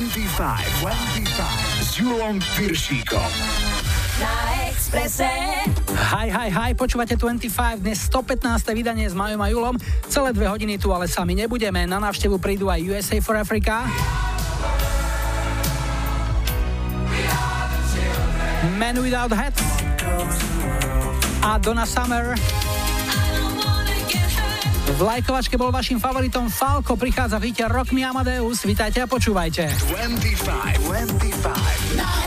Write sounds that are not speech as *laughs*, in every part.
25, 25 s Julom Piršíkom. Na Exprese. Hi, hi, hi, počúvate 25, dnes 115. vydanie s Majom a Julom. Celé dve hodiny tu ale sami nebudeme. Na návštevu prídu aj USA for Africa. Man Without Hats a Donna Summer. V lajkovačke bol vašim favoritom Falko, prichádza v hite Rock Me Amadeus. Vítajte a počúvajte. 25, 25. Na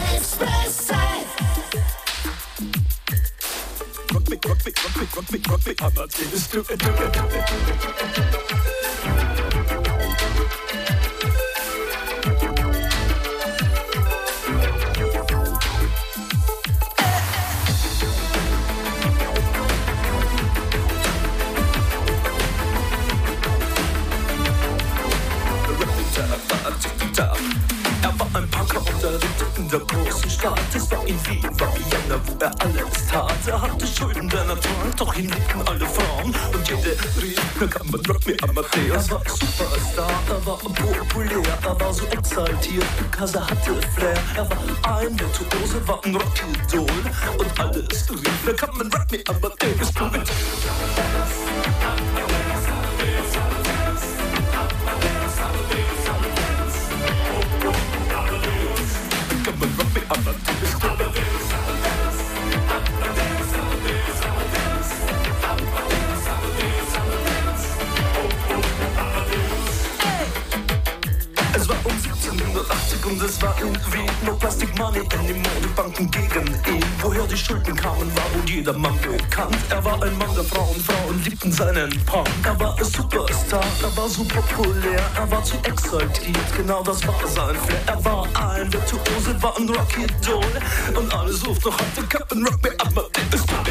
Es war in Wien, war Vienna, wo er alles tat. Er hatte Schulden, denn er trank, doch ihn liebten alle Frauen. Und jede rief, na kann man Rock me Amadeus. Er war Superstar, er war populär, er war so exaltiert, because er hatte Flair. Er war ein Virtuose, war ein Rockidol. Und alles rief, na kann man Rock me Amadeus. Do it. Es war in Wien No Plastic Money in den Modebanken gegen ihn. Woher die Schulden kamen, war wohl jedermann bekannt. Er war ein Mann der Frauen, Frauen liebten seinen Punk. Er war ein Superstar, er war so populär Er war zu exaltiert, genau das war sein Flair. Er war ein Virtuose, war ein Rocky-Doll Und alle suchten noch heute Captain Rock Me Amadeus Come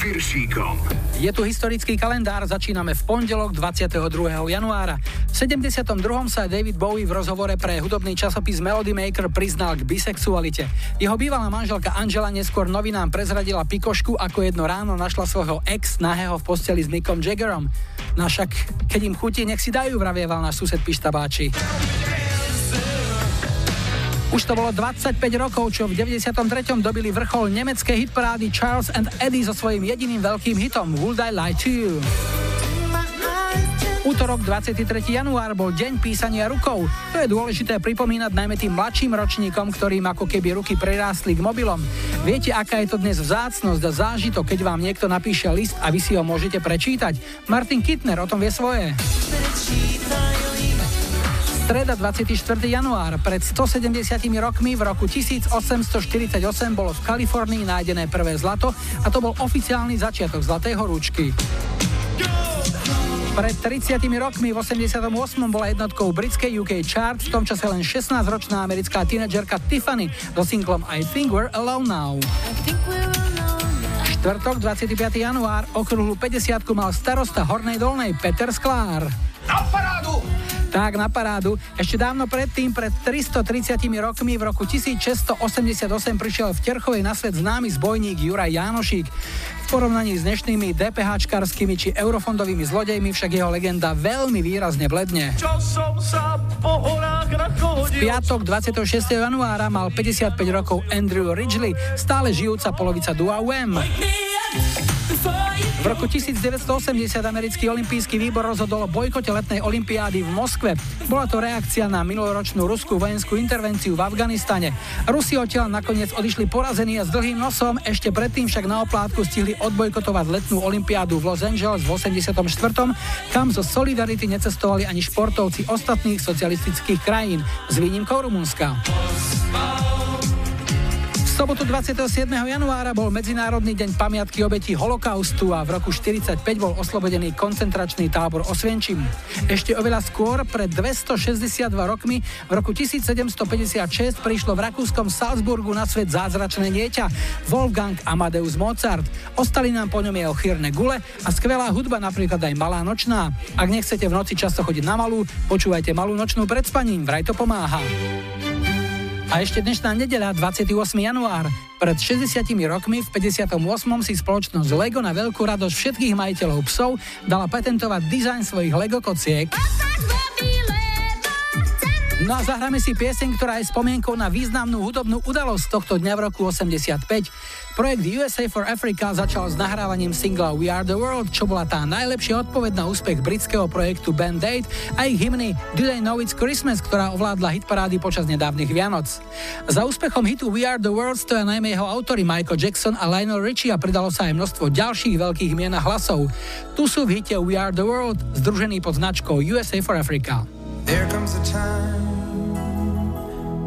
Piršíkom. Je tu historický kalendár, začíname v pondelok 22. januára. V 72. sa David Bowie v rozhovore pre hudobný časopis Melody Maker priznal k bisexualite. Jeho bývalá manželka Angela neskôr novinám prezradila pikošku, ako jedno ráno našla svojho ex nahého v posteli s Mickom Jaggerom. No však, keď im chutí, nech si dajú, vravieval náš sused Pištabáči. Už to bolo 25 rokov, čo v 93. dobili vrchol nemeckej hitparády Charles and Eddie so svojím jediným veľkým hitom Would I Lie to You. Útorok 23. január bol deň písania rukou. To je dôležité pripomínať najmä tým mladším ročníkom, ktorým ako keby ruky prerástli k mobilom. Viete, aká je to dnes vzácnosť a zážitok, keď vám niekto napíše list a vy si ho môžete prečítať? Martin Kittner o tom vie svoje. Streda 24. január pred 170 rokmi v roku 1848 bolo v Kalifornii nájdené prvé zlato a to bol oficiálny začiatok zlatej horúčky. Pred 30 rokmi v 88. bola jednotkou britskej UK chart, v tom čase len 16-ročná americká tínedžerka Tiffany so singlom I Think We're Alone Now. Štvrtok, 25. január, okrúhlu 50 mal starosta Hornej Dolnej Peter Sklár. Na parádu! Tak, na parádu. Ešte dávno predtým, pred 330 rokmi, v roku 1688 prišiel v Terchovej na svet známy zbojník Juraj Jánošík. Porovnaní s dnešnými DPHčkarskými či eurofondovými zlodejmi však jeho legenda veľmi výrazne bledne. V piatok 26. januára mal 55 rokov Andrew Ridgely, stále žijúca polovica Dua Wem. V roku 1980 americký olimpijský výbor rozhodol o bojkote letnej olimpiády v Moskve. Bola to reakcia na minuloročnú ruskú vojenskú intervenciu v Afganistane. Rusi odtiaľ nakoniec odišli porazení a s dlhým nosom, ešte predtým však na oplátku stihli odbojkotovať letnú olimpiádu v Los Angeles v 84., kam zo Solidarity necestovali ani športovci ostatných socialistických krajín, s výnimkou Rumunska sobotu 27. januára bol Medzinárodný deň pamiatky obetí holokaustu a v roku 45 bol oslobodený koncentračný tábor Osvienčim. Ešte oveľa skôr, pred 262 rokmi, v roku 1756 prišlo v rakúskom Salzburgu na svet zázračné dieťa Wolfgang Amadeus Mozart. Ostali nám po ňom jeho chýrne gule a skvelá hudba, napríklad aj Malá nočná. Ak nechcete v noci často chodiť na malú, počúvajte Malú nočnú pred spaním, vraj to pomáha. A ešte dnešná nedeľa, 28. január. Pred 60 rokmi v 58. si spoločnosť Lego na veľkú radosť všetkých majiteľov psov dala patentovať dizajn svojich Lego kociek. No a zahráme si pieseň, ktorá je spomienkou na významnú hudobnú udalosť tohto dňa v roku 85. Projekt USA for Africa začal s nahrávaním singla We Are the World, čo bola tá najlepšia odpoveď na úspech britského projektu Band Aid a ich hymny Do They Know It's Christmas, ktorá ovládla hitparády počas nedávnych Vianoc. Za úspechom hitu We Are the World stoja najmä jeho autory Michael Jackson a Lionel Richie a pridalo sa aj množstvo ďalších veľkých mien a hlasov. Tu sú v hite We Are the World združený pod značkou USA for Africa. There comes a time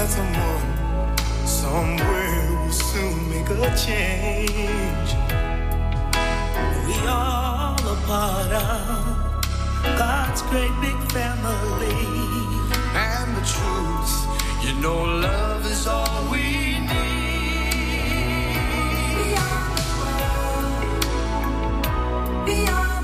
That someone somewhere will soon make a change. We are all a part of God's great big family. And the truth, you know, love is all we need. Beyond the world, beyond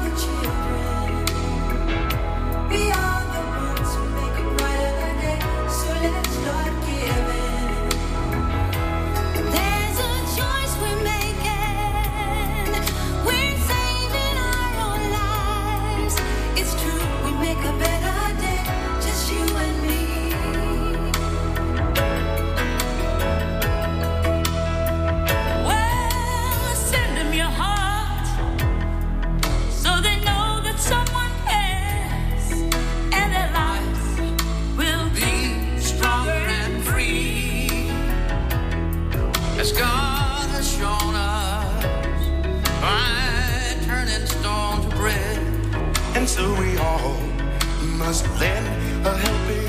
must lend a helping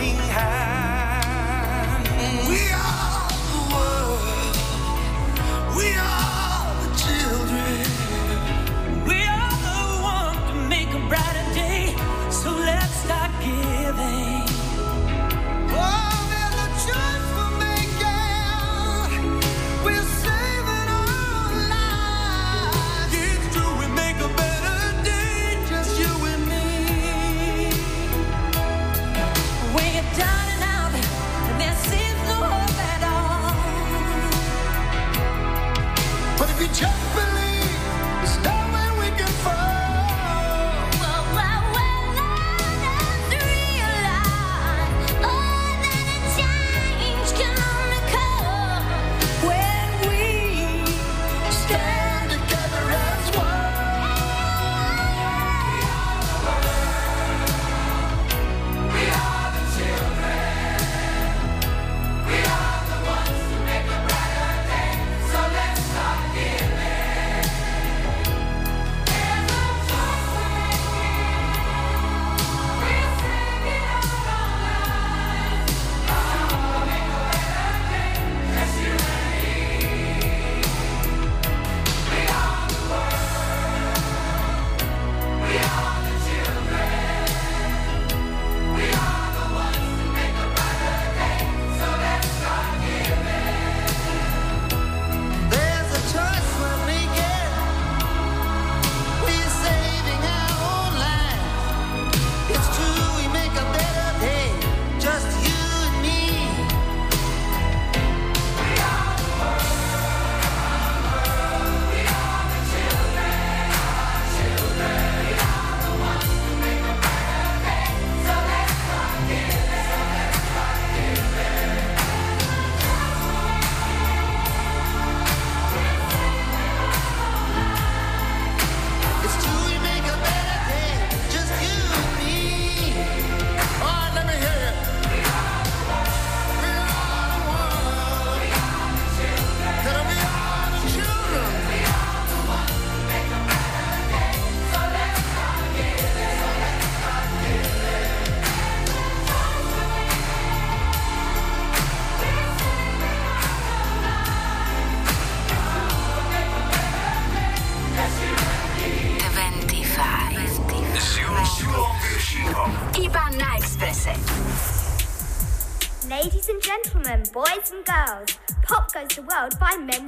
the World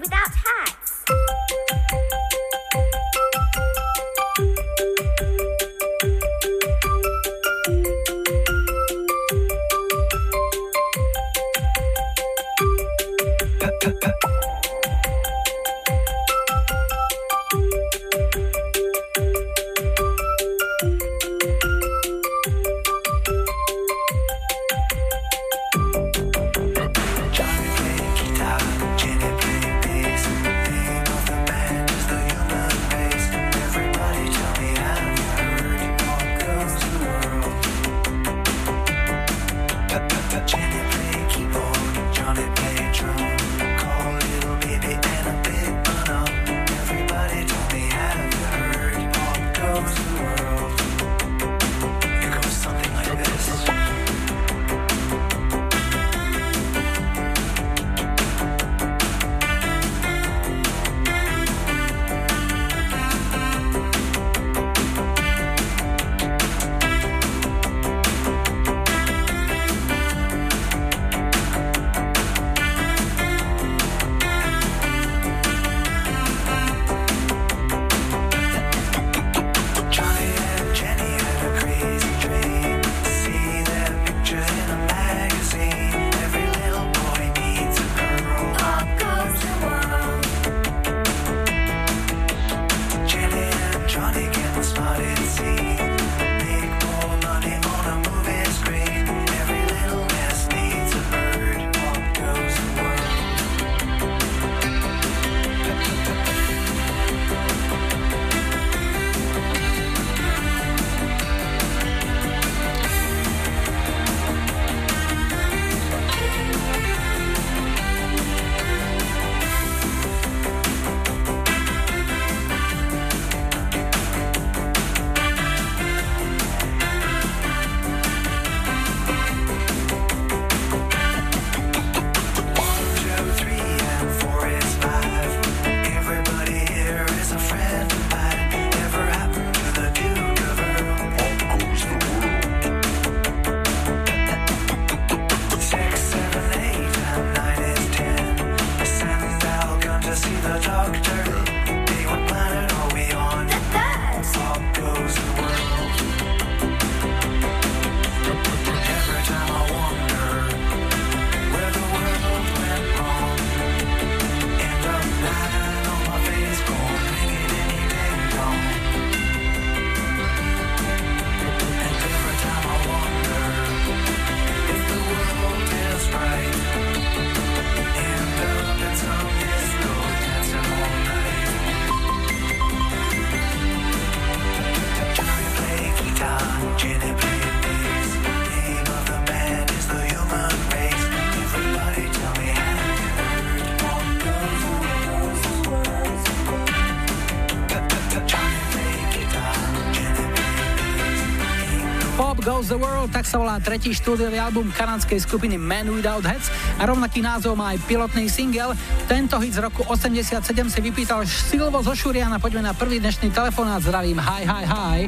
tak sa volá tretí štúdiový album kanadskej skupiny Man Without Heads a rovnaký názov má aj pilotný single. Tento hit z roku 87 si vypýtal Silvo zo Šuriana. Poďme na prvý dnešný telefonát. Zdravím, hi, hi, hi.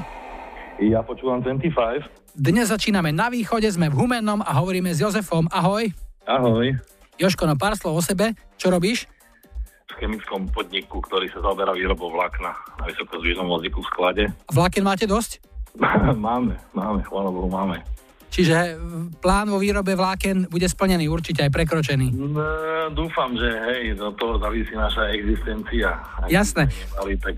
Ja počúvam 25. Dnes začíname na východe, sme v Humennom a hovoríme s Jozefom. Ahoj. Ahoj. Joško, no pár slov o sebe. Čo robíš? V chemickom podniku, ktorý sa zaoberá výrobou vlákna na vysokozvížnom vozíku v sklade. A vláken máte dosť? *laughs* máme, máme, chvála Bohu, máme. Čiže plán vo výrobe vláken bude splnený, určite aj prekročený. No, dúfam, že hej, do toho závisí naša existencia. Jasné. Nemali, tak...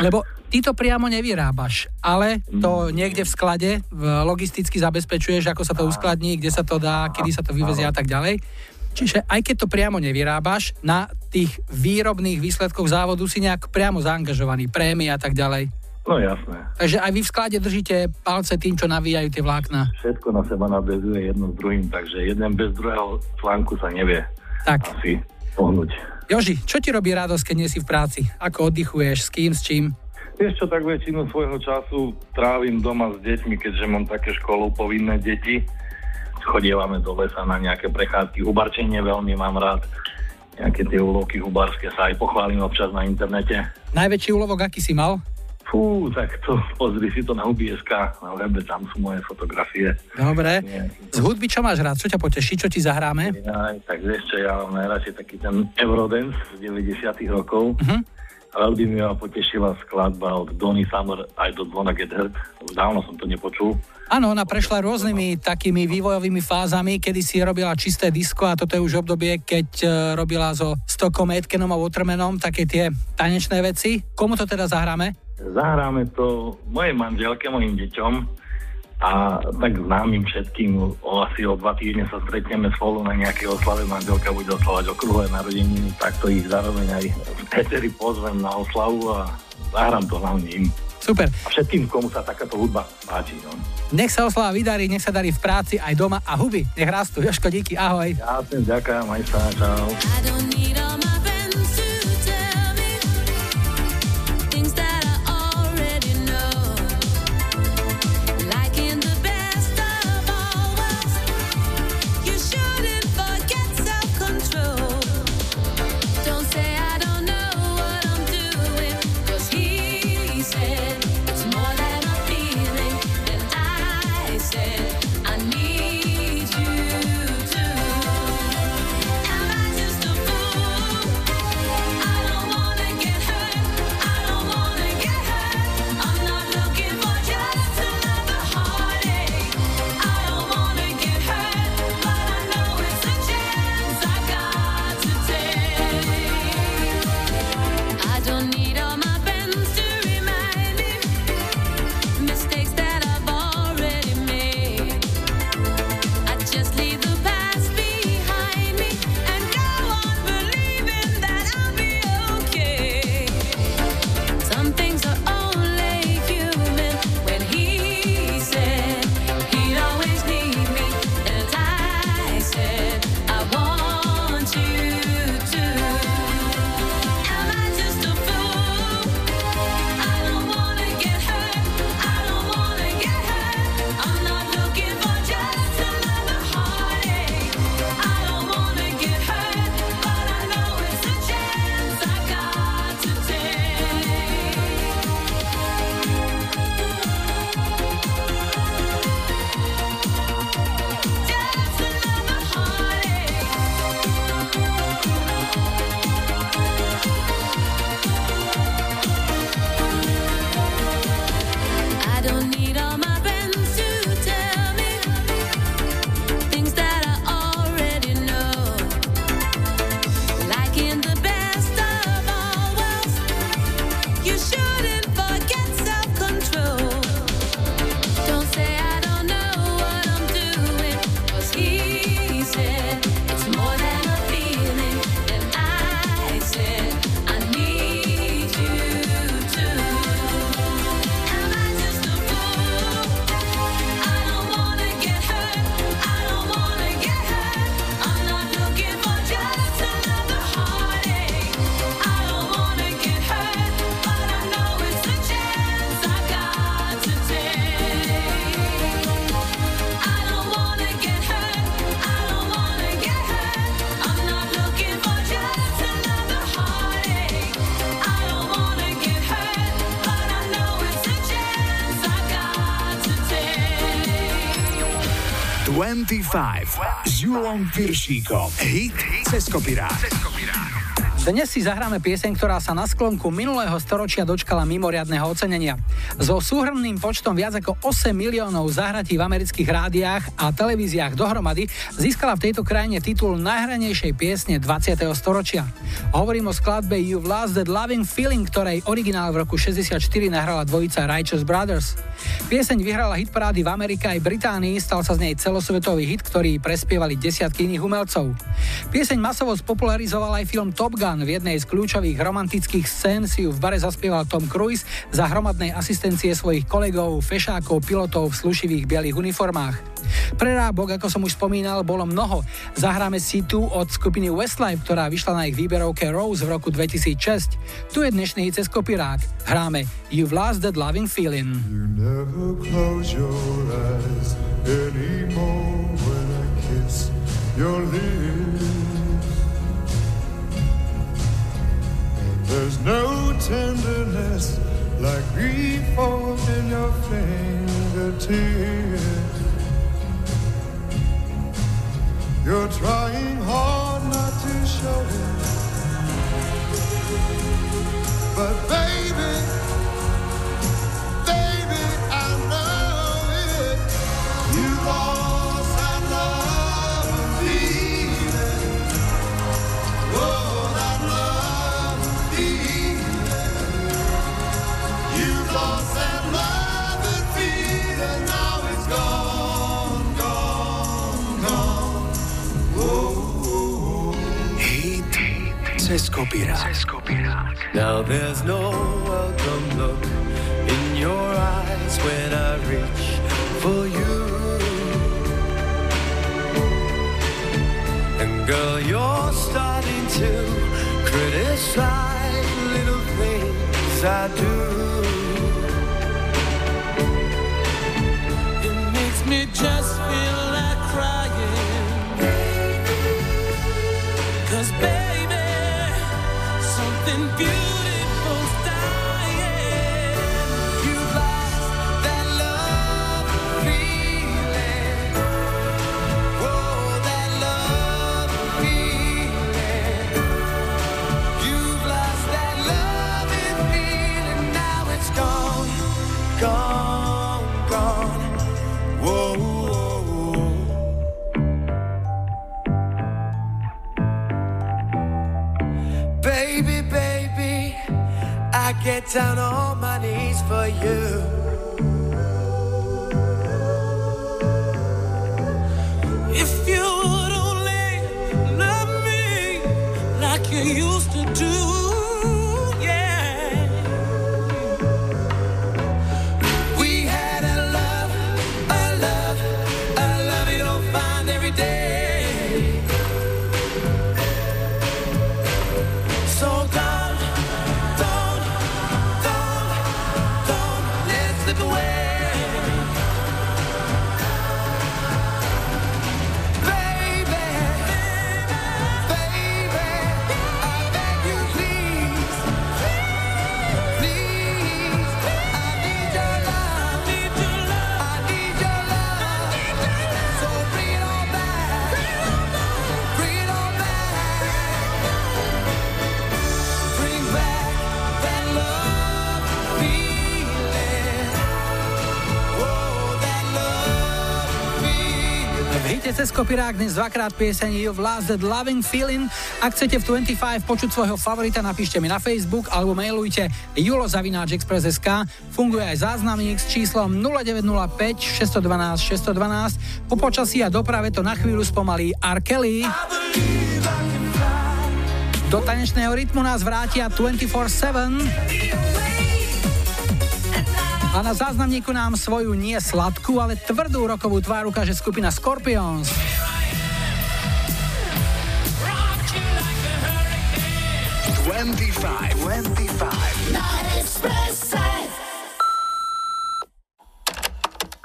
Lebo ty to priamo nevyrábaš, ale to mm. niekde v sklade v logisticky zabezpečuješ, ako sa to uskladní, kde sa to dá, kedy sa to vyvezie a tak ďalej. Čiže aj keď to priamo nevyrábaš, na tých výrobných výsledkoch závodu si nejak priamo zaangažovaný, prémie a tak ďalej. No jasné. Takže aj vy v sklade držíte palce tým, čo navíjajú tie vlákna. Všetko na seba nadvezuje jedno s druhým, takže jeden bez druhého článku sa nevie tak. asi pohnúť. Joži, čo ti robí radosť, keď nie si v práci? Ako oddychuješ? S kým? S čím? Vieš čo, tak väčšinu svojho času trávim doma s deťmi, keďže mám také školou povinné deti. Chodievame do lesa na nejaké prechádzky. Hubarčenie veľmi mám rád. Nejaké tie úlovky hubarské sa aj pochválim občas na internete. Najväčší úlovok, aký si mal? Fú, tak to pozri si to na UBSK, na webe, tam sú moje fotografie. Dobre. Nie. Z hudby čo máš rád? Čo ťa poteší? Čo ti zahráme? Ja, tak vieš čo, ja mám najradšej taký ten Eurodance z 90 rokov. Uh-huh. Veľmi mi ma potešila skladba od Donny Summer aj do Dvona Get Hurt. Už dávno som to nepočul. Áno, ona prešla rôznymi takými vývojovými fázami, kedy si robila čisté disko a toto je už obdobie, keď uh, robila so Stockom, Atkenom a Watermanom také tie tanečné veci. Komu to teda zahráme? Zahráme to mojej manželke, mojim deťom a tak známym všetkým. O asi o dva týždne sa stretneme spolu na nejakej oslave. Manželka bude oslavať okruhové narodeniny, tak to ich zároveň aj v Eteri pozvem na oslavu a zahrám to hlavne im. Super. A všetkým, komu sa takáto hudba páči. No. Nech sa oslava vydarí, nech sa darí v práci aj doma a huby. Nech rastú. Joško, díky, ahoj. Ja ďakujem, aj sa, čau. S Julom Piršíkom. Hit cez kopirát. Dnes si zahráme pieseň, ktorá sa na sklonku minulého storočia dočkala mimoriadného ocenenia. So súhrnným počtom viac ako 8 miliónov zahratí v amerických rádiách a televíziách dohromady získala v tejto krajine titul najhranejšej piesne 20. storočia. Hovorím o skladbe You've Lost That Loving Feeling, ktorej originál v roku 64 nahrala dvojica Righteous Brothers. Pieseň vyhrala hitparády v Amerike aj Británii, stal sa z nej celosvetový hit, ktorý prespievali desiatky iných umelcov. Pieseň masovo spopularizoval aj film Top Gun. V jednej z kľúčových romantických scén si ju v bare zaspieval Tom Cruise za hromadnej asistencie svojich kolegov, fešákov, pilotov v slušivých bielých uniformách. Prerábok, ako som už spomínal, bolo mnoho. Zahráme si tu od skupiny Westlife, ktorá vyšla na ich výberovke Rose v roku 2006. Tu je dnešný cez kopirák. Hráme You've Lost That Loving Feeling. You never close your eyes anymore when I kiss your lips. There's no tenderness like grief falls in your fingertips. You're trying hard not to show it. But baby, cez kopirák. Now there's no welcome look in your eyes when I reach for you. And girl, you're starting to criticize little things I do. It makes me just get down on my knees for you. If you would only love me like you used to do, hite cez kopirák dnes dvakrát pieseň You've Lost That Loving Feeling. Ak chcete v 25 počuť svojho favorita, napíšte mi na Facebook alebo mailujte julozavináčexpress.sk. Funguje aj záznamník s číslom 0905 612 612. Po počasí a doprave to na chvíľu spomalí R. Kelly. Do tanečného rytmu nás vrátia 24-7. A na záznamníku nám svoju nie sladkú, ale tvrdú rokovú tvár ukáže skupina Scorpions. 25, 25. Na Expresse.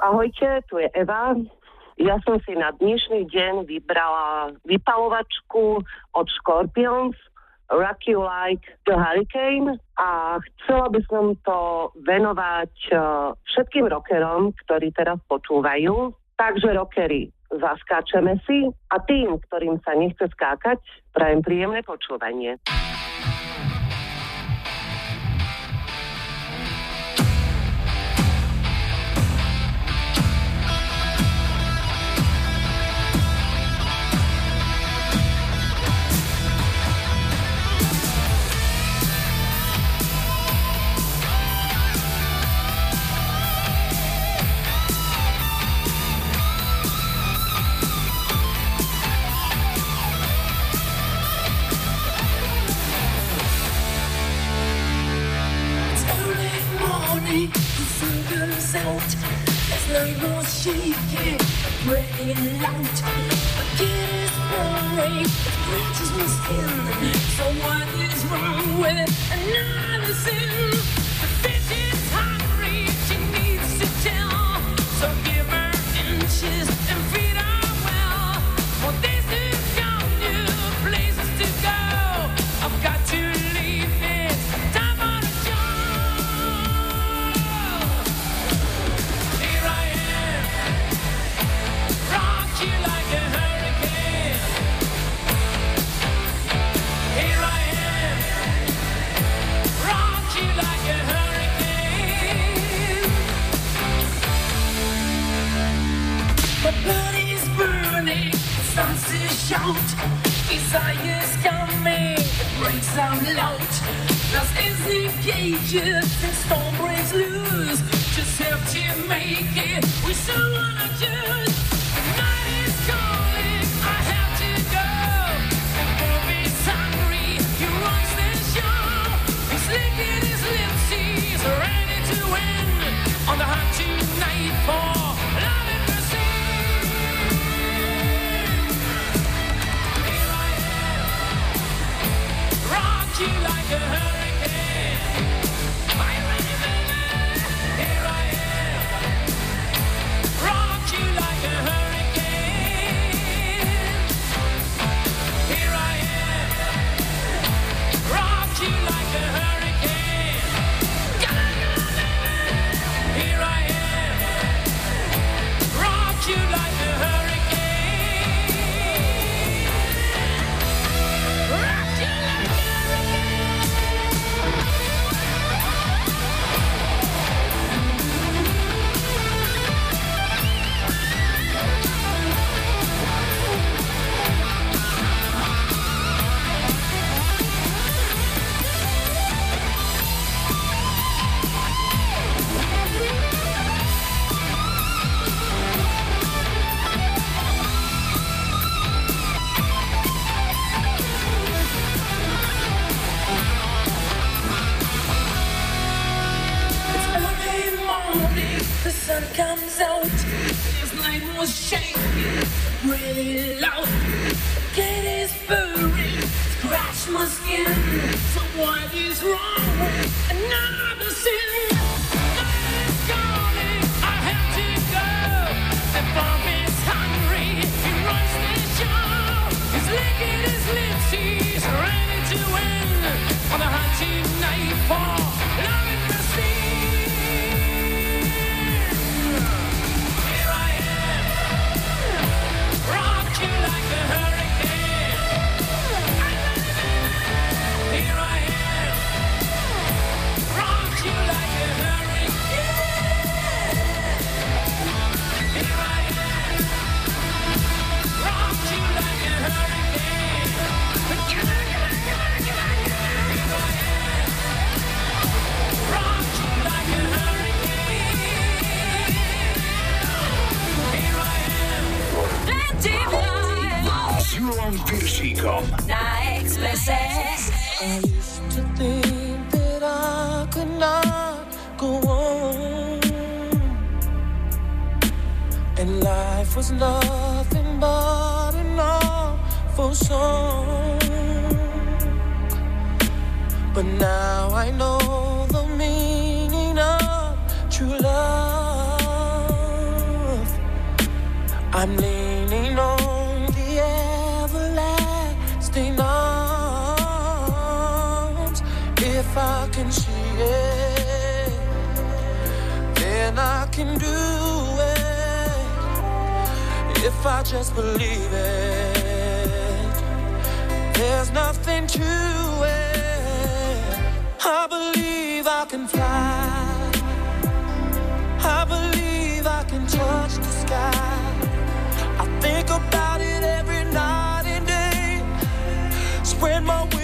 Ahojte, tu je Eva. Ja som si na dnešný deň vybrala vypalovačku od Scorpions Rock You Like the Hurricane a chcela by som to venovať eh, všetkým rockerom, ktorí teraz počúvajú. Takže rockery, zaskáčeme si a tým, ktorým sa nechce skákať, prajem príjemné počúvanie. blood is burning, starts to shout. Desire's coming, breaks out loud. Lost is the cages, the storm breaks loose. Just have to make it, we still wanna do can see it, then I can do it. If I just believe it, there's nothing to it. I believe I can fly. I believe I can touch the sky. I think about it every night and day. Spread my wings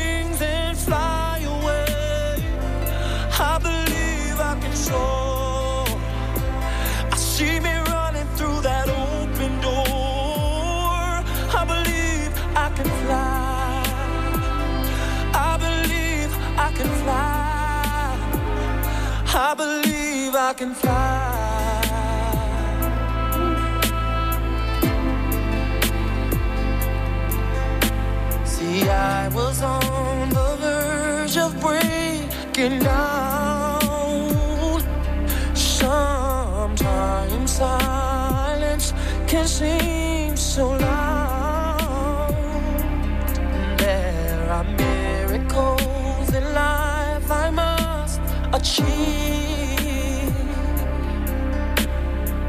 Can fly. See, I was on the verge of breaking down. Sometimes silence can seem so loud. There are miracles in life I must achieve.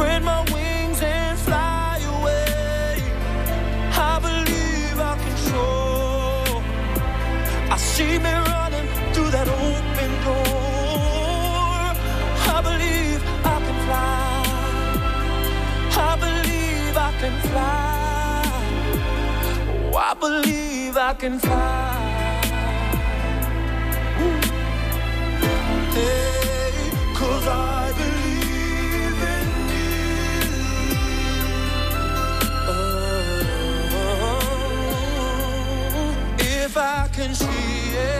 spread my wings and fly away. I believe I can soar. I see me running through that open door. I believe I can fly. I believe I can fly. Oh, I believe I can fly. if I can see it.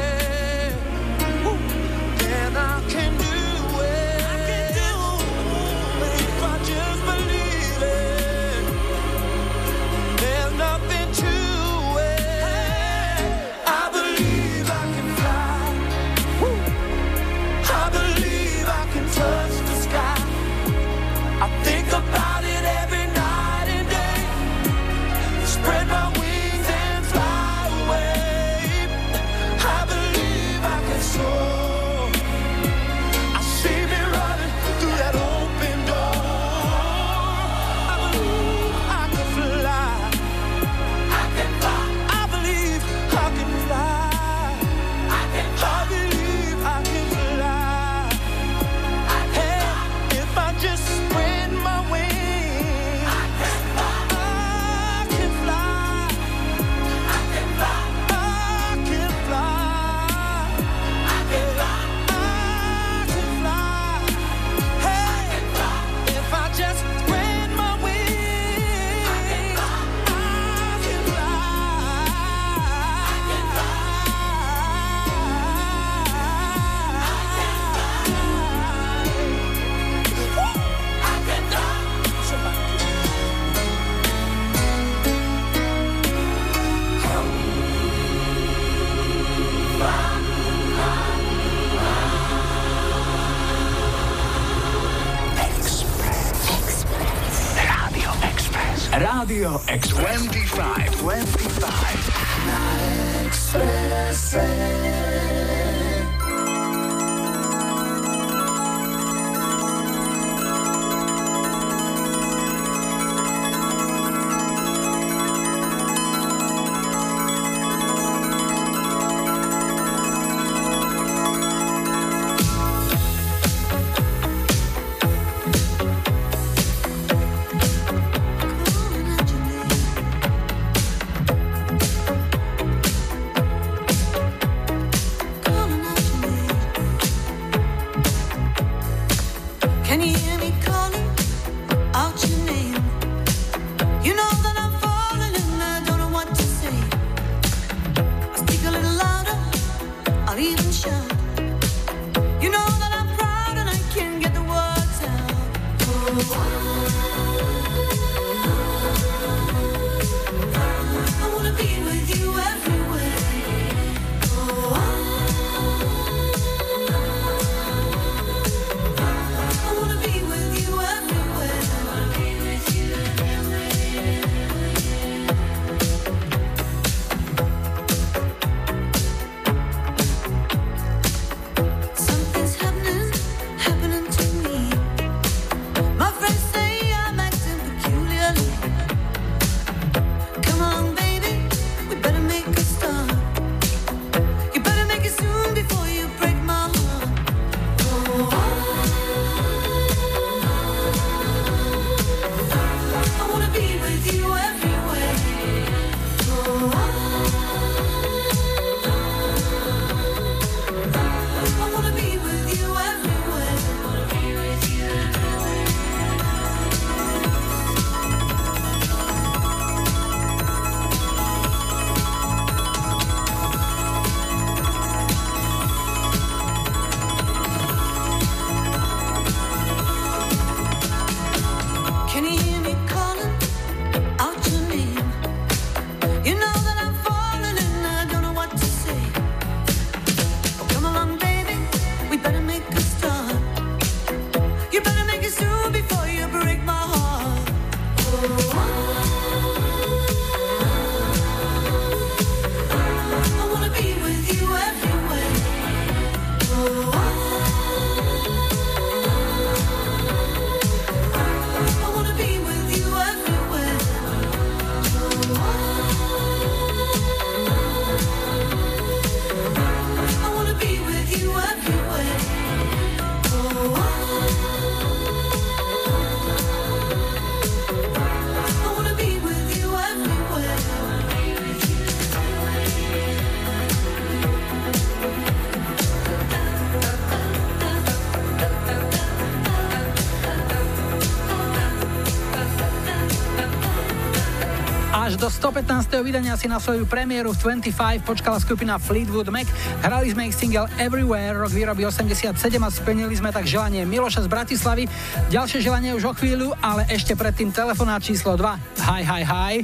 115. vydania si na svoju premiéru v 25 počkala skupina Fleetwood Mac. Hrali sme ich single Everywhere, rok výroby 87 a splnili sme tak želanie Miloša z Bratislavy. Ďalšie želanie už o chvíľu, ale ešte predtým telefonát číslo 2. Hi, hi, hi.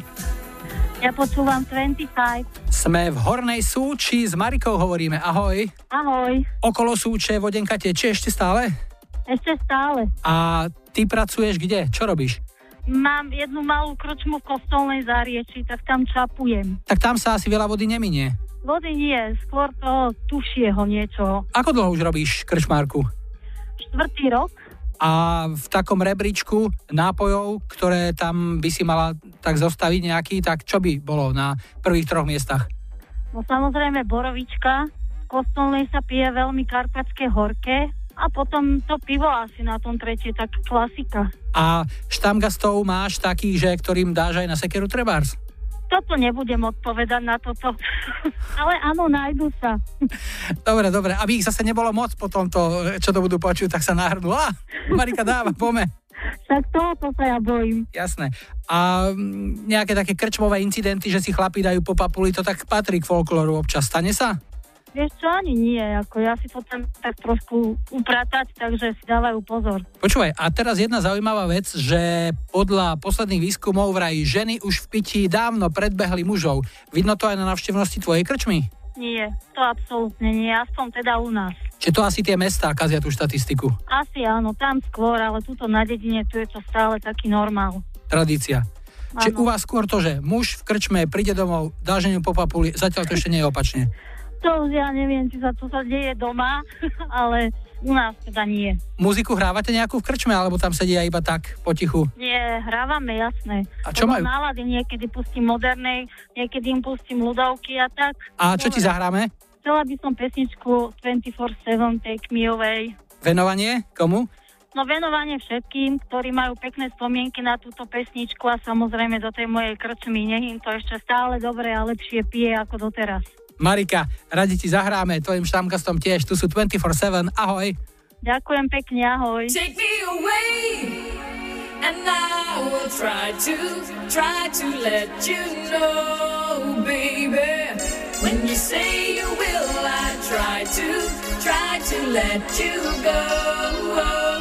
Ja počúvam 25. Sme v Hornej Súči, s Marikou hovoríme. Ahoj. Ahoj. Okolo Súče vodenka tečie ešte stále? Ešte stále. A ty pracuješ kde? Čo robíš? Mám jednu malú krčmu v kostolnej zárieči, tak tam čapujem. Tak tam sa asi veľa vody neminie. Vody nie, skôr toho tušieho niečo. Ako dlho už robíš krčmárku? Štvrtý rok. A v takom rebríčku nápojov, ktoré tam by si mala tak zostaviť nejaký, tak čo by bolo na prvých troch miestach? No samozrejme borovička. V kostolnej sa pije veľmi karpatské horké a potom to pivo asi na tom tretie, tak klasika. A štamgastov máš takých, že ktorým dáš aj na sekeru trebárs? Toto nebudem odpovedať na toto. *laughs* Ale áno, nájdu sa. Dobre, dobre. Aby ich zase nebolo moc po tomto, čo to budú počuť, tak sa nahrnú. Á, Marika dáva, pome. Tak tohoto sa ja bojím. Jasné. A mm, nejaké také krčmové incidenty, že si chlapí dajú po papuli, to tak patrí k folklóru občas. Stane sa? Vieš čo, ani nie, ako ja si to tam tak trošku upratať, takže si dávajú pozor. Počúvaj, a teraz jedna zaujímavá vec, že podľa posledných výskumov vraj ženy už v pití dávno predbehli mužov. Vidno to aj na navštevnosti tvojej krčmy? Nie, to absolútne nie, aspoň teda u nás. Čiže to asi tie mestá kazia tú štatistiku. Asi áno, tam skôr, ale tuto na dedine tu je to stále taký normál. Tradícia. Čiže u vás skôr to, že muž v krčme príde domov, dá ženiu po papuli, zatiaľ to ešte nie je opačne. *laughs* To ja neviem, či sa to sa deje doma, *laughs* ale u nás teda nie. Muziku hrávate nejakú v krčme, alebo tam sedia iba tak potichu? Nie, hrávame, jasné. A čo Podľa majú? nálady niekedy pustím modernej, niekedy im pustím ľudovky a tak. A čo ti zahráme? Chcela by som pesničku 24-7 Take Me Away. Venovanie? Komu? No venovanie všetkým, ktorí majú pekné spomienky na túto pesničku a samozrejme do tej mojej krčmy, nech im to ešte stále dobre a lepšie pije ako doteraz. Marika, radi ti zahráme, tvojim štamkastom tiež, tu sú 24-7, ahoj. Ďakujem pekne, ahoj. Take me away, and I will try to, try to let you know, baby. When you say you will, I try to, try to let you go.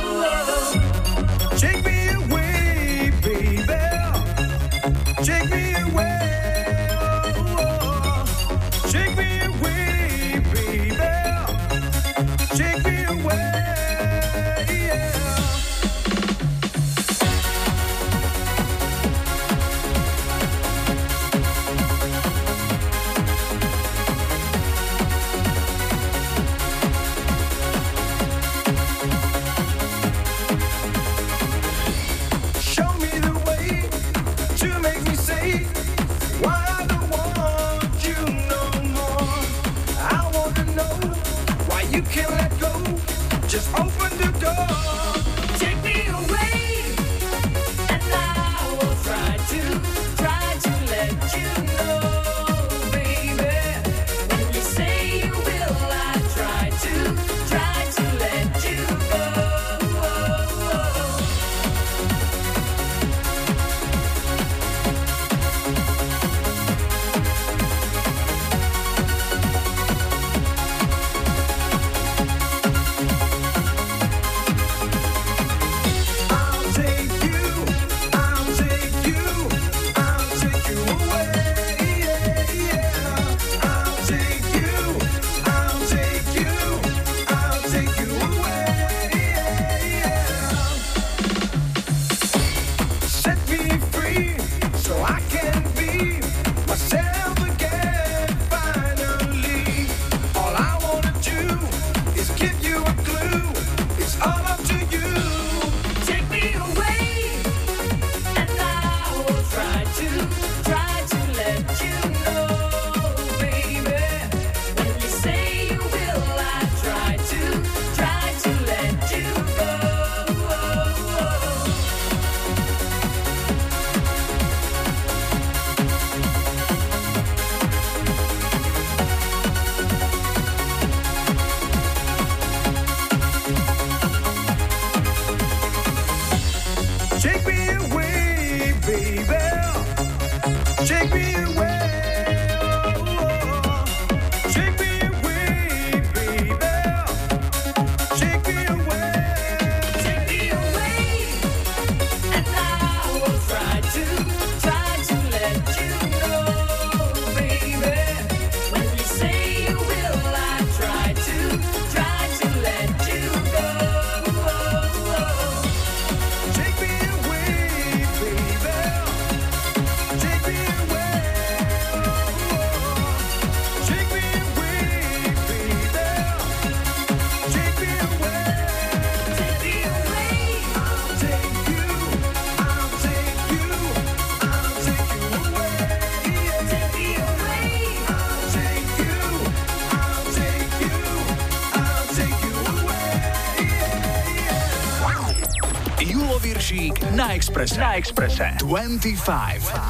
Expresse. Na Expresse. 25.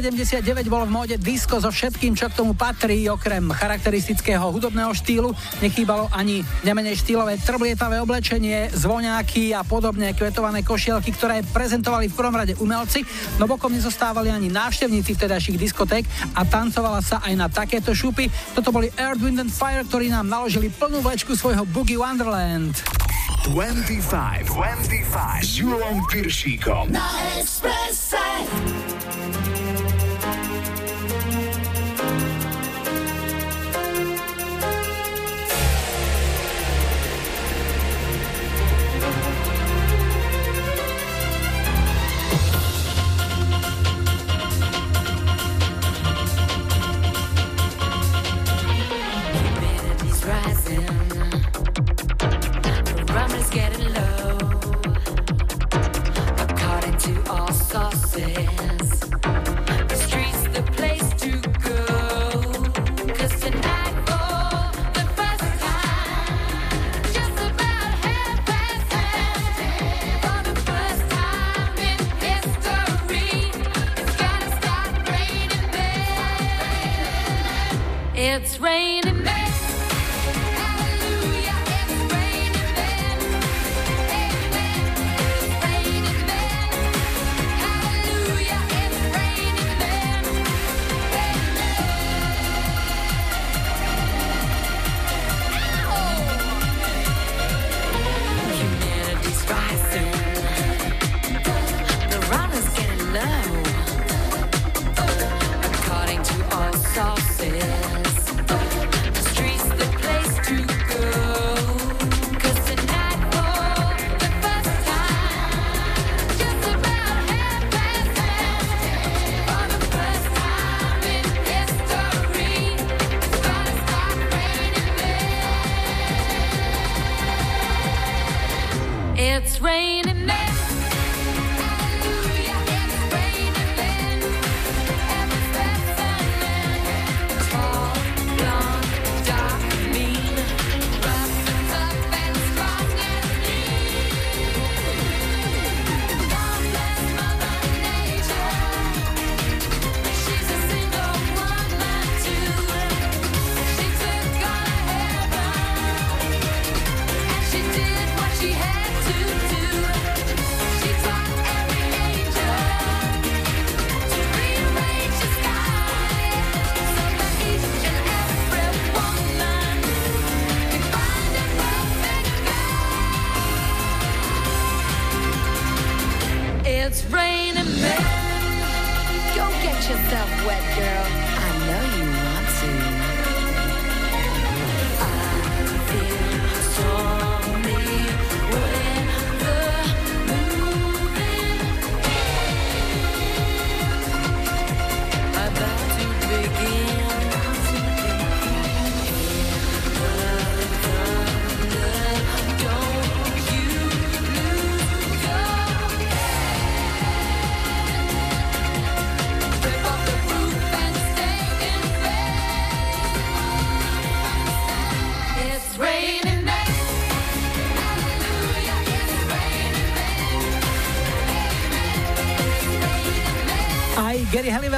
79 bol v móde disco so všetkým, čo k tomu patrí, okrem charakteristického hudobného štýlu. Nechýbalo ani nemenej štýlové trblietavé oblečenie, zvoňáky a podobne kvetované košielky, ktoré prezentovali v prvom rade umelci, no bokom nezostávali ani návštevníci vtedajších diskoték a tancovala sa aj na takéto šupy. Toto boli Earth, Wind and Fire, ktorí nám naložili plnú vlečku svojho Boogie Wonderland. 25, 25 s Piršíkom. Na Expresse.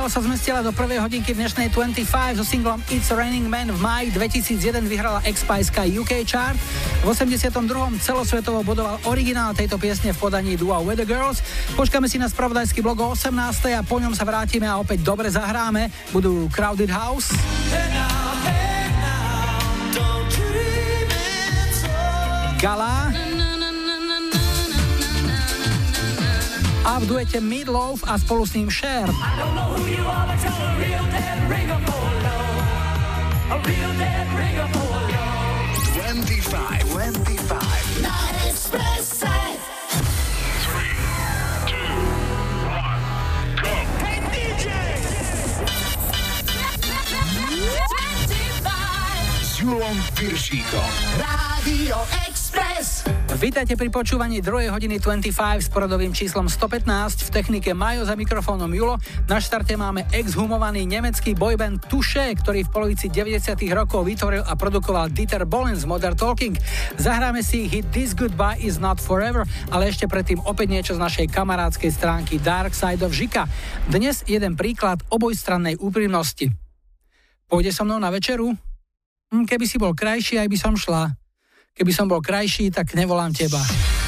Halliwell sa zmestila do prvej hodinky dnešnej 25 so singlom It's Raining Man v maji 2001 vyhrala X-Spice UK Chart. V 82. celosvetovo bodoval originál tejto piesne v podaní dua Weather Girls. Počkáme si na spravodajský blog o 18. a po ňom sa vrátime a opäť dobre zahráme. Budú Crowded House. V duete Meatloaf a spolu s ním Cher. Julom Piršíkom. Radio Express. Vítajte pri počúvaní 2. hodiny 25 s poradovým číslom 115 v technike Majo za mikrofónom Julo. Na štarte máme exhumovaný nemecký boyband Tuše, ktorý v polovici 90. rokov vytvoril a produkoval Dieter Bohlen z Modern Talking. Zahráme si hit This Goodbye is not forever, ale ešte predtým opäť niečo z našej kamarádskej stránky Dark Side of Žika. Dnes jeden príklad obojstrannej úprimnosti. Pôjde so mnou na večeru? Hm, Keby si bol krajší, aj by som šla. Keby som bol krajší, tak nevolám teba.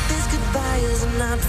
This goodbye is not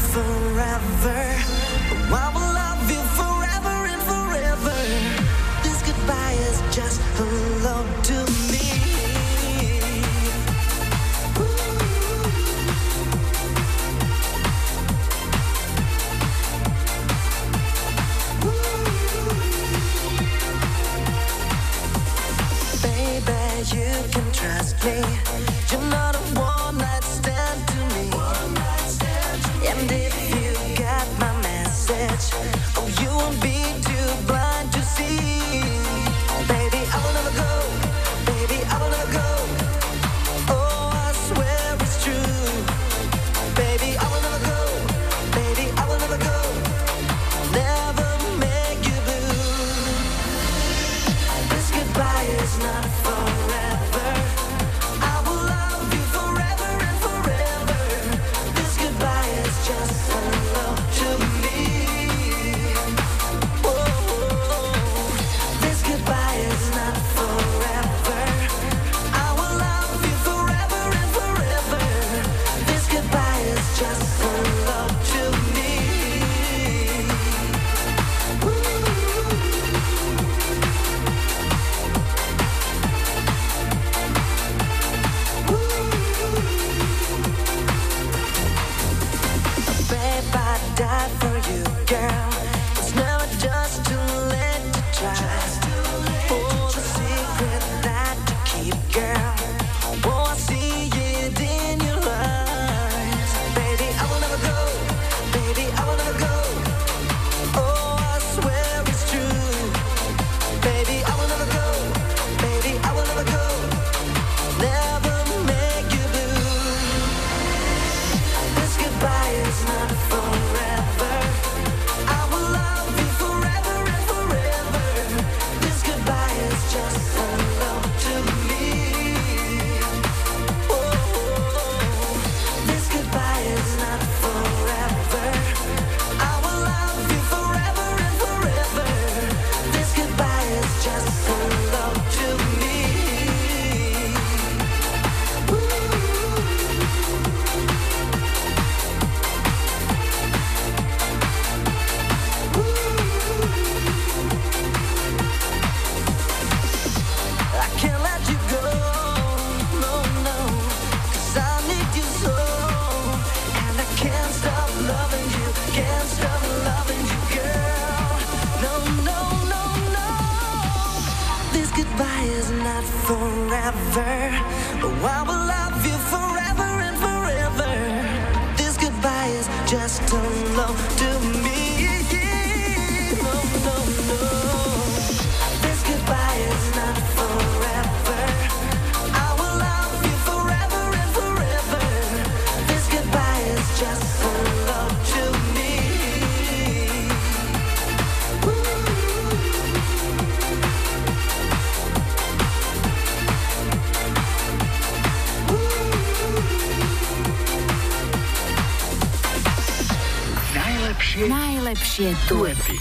najlepšie duety.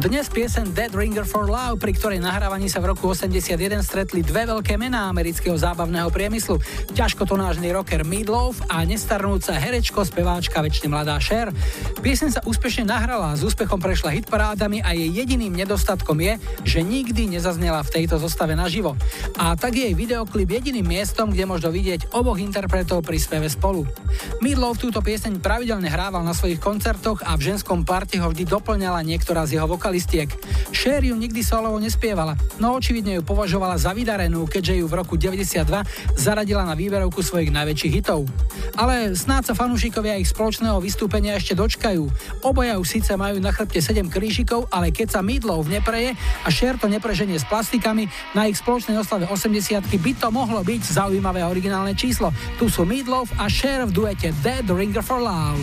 Dnes piesen Dead Ringer for Love, pri ktorej nahrávaní sa v roku 81 stretli dve veľké mená amerického zábavného priemyslu. Ťažko tonážny rocker Meatloaf a nestarnúca herečko, speváčka väčšine mladá Cher. Piesen sa úspešne nahrala, s úspechom prešla hitparádami a jej jediným nedostatkom je, že nikdy nezaznela v tejto zostave naživo. A tak je jej videoklip jediným miestom, kde možno vidieť oboch interpretov pri speve spolu. Meatloaf túto pieseň pravidelne hrával na svojich koncertoch a v ženskom parte ho vždy doplňala niektorá z jeho vokalistiek. Cher ju nikdy solovo nespievala, no očividne ju považovala za vydarenú, keďže ju v roku 92 zaradila na výberovku svojich najväčších hitov. Ale snáď sa fanúšikovia ich spoločného vystúpenia ešte dočkajú. Oboja už síce majú na chrbte 7 krížikov, ale keď sa Meatloaf nepreje a Cher to nepreženie s plastikami, na ich spoločnej oslave 80 by to mohlo byť zaujímavé originálne číslo. Tu sú Meatloaf a Cher v duete Dead Ringer for Love.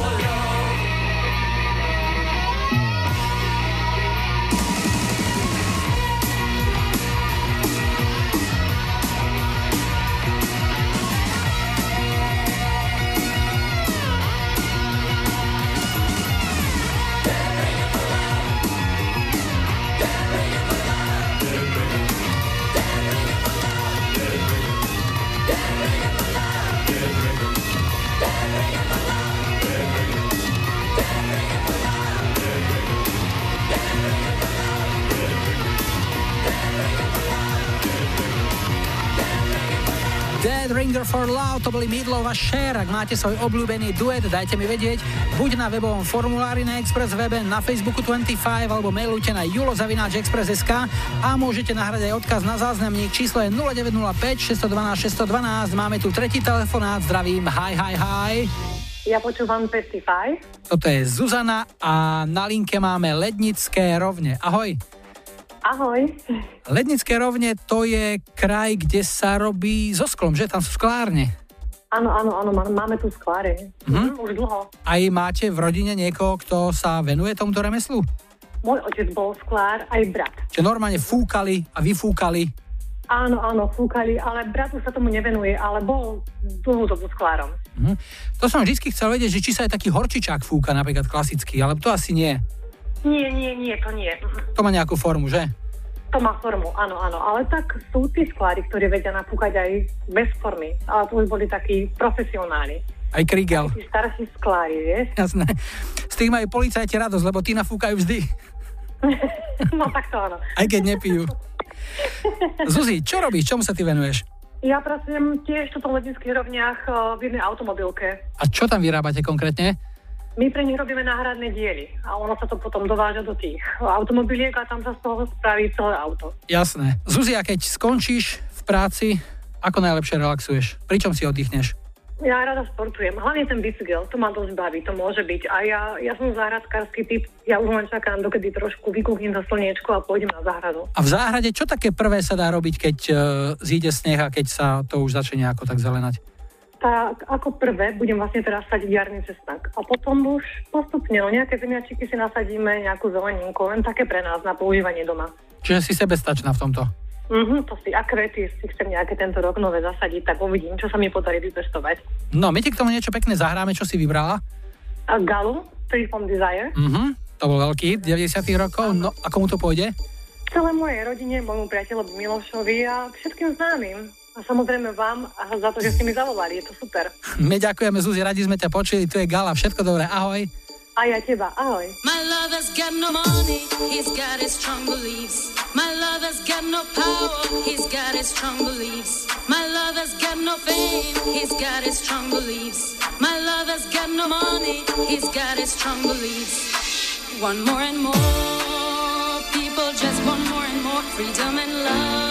for Love, to boli Midlov a Share. Ak máte svoj obľúbený duet, dajte mi vedieť, buď na webovom formulári na Express webe, na Facebooku 25, alebo mailujte na julozavináčexpress.sk a môžete nahrať aj odkaz na záznamník. Číslo je 0905 612 612. Máme tu tretí telefonát, zdravím, hi, hi, hi. Ja počúvam 55. Toto je Zuzana a na linke máme Lednické rovne. Ahoj. Ahoj. Lednické rovne to je kraj, kde sa robí so sklom, že? Tam sú sklárne. Áno, áno, áno, má- máme tu skláre. Mhm. Už dlho. Aj máte v rodine niekoho, kto sa venuje tomuto remeslu? Môj otec bol sklár, aj brat. Čiže normálne fúkali a vyfúkali. Áno, áno, fúkali, ale bratu sa tomu nevenuje, ale bol dlhú dobu sklárom. Mhm. To som vždy chcel vedieť, že či sa aj taký horčičák fúka, napríklad klasický, ale to asi nie. Nie, nie, nie, to nie. To má nejakú formu, že? To má formu, áno, áno. Ale tak sú tí sklári, ktorí vedia napúkať aj bez formy. Ale to už boli takí profesionáli. Aj krigel. Tí starší sklári, vieš? Jasné. Z tých majú policajti radosť, lebo tí nafúkajú vždy, *laughs* No tak to áno. aj keď nepijú. Zuzi, čo robíš? Čomu sa ty venuješ? Ja pracujem tiež tu v Lednických rovniach eh, v jednej automobilke. A čo tam vyrábate konkrétne? My pre nich robíme náhradné diely a ono sa to potom dováža do tých automobiliek a tam sa z toho spraví celé auto. Jasné. Zuzi, a keď skončíš v práci, ako najlepšie relaxuješ? Pričom si oddychneš? Ja rada športujem, hlavne ten bicykel, to ma dosť baví, to môže byť. A ja, ja som záhradkársky typ, ja už len čakám, dokedy trošku vykúknem za slniečko a pôjdem na záhradu. A v záhrade čo také prvé sa dá robiť, keď uh, zíde sneh a keď sa to už začne nejako tak zelenať? Tak ako prvé budem vlastne teraz sadiť jarný cesnak a potom už postupne, no nejaké zemiačiky si nasadíme, nejakú zeleninku, len také pre nás na používanie doma. Čiže si sebestačná v tomto. Mhm, to si a kvety si chcem nejaké tento rok nové zasadiť, tak uvidím, čo sa mi podarí vypestovať. No, my ti k tomu niečo pekné zahráme, čo si vybrala. A Galu, Free from Desire, Mhm, to bol veľký hit 90 rokov. No, a komu to pôjde? celé mojej rodine, môjmu priateľovi Milošovi a všetkým známym. A samozrejme vám a za to, že ste mi zavolali, je to super. My ďakujeme, Zuzi, radi sme ťa počuli, tu je Gala, všetko dobré, ahoj. A ja teba, ahoj. My lover's got no money, he's got his strong beliefs. My lover's got no power, he's got his strong beliefs. My lover's got no fame, he's got his strong beliefs. My lover's got no money, he's got his strong beliefs. One more and more, people just want more and more freedom and love.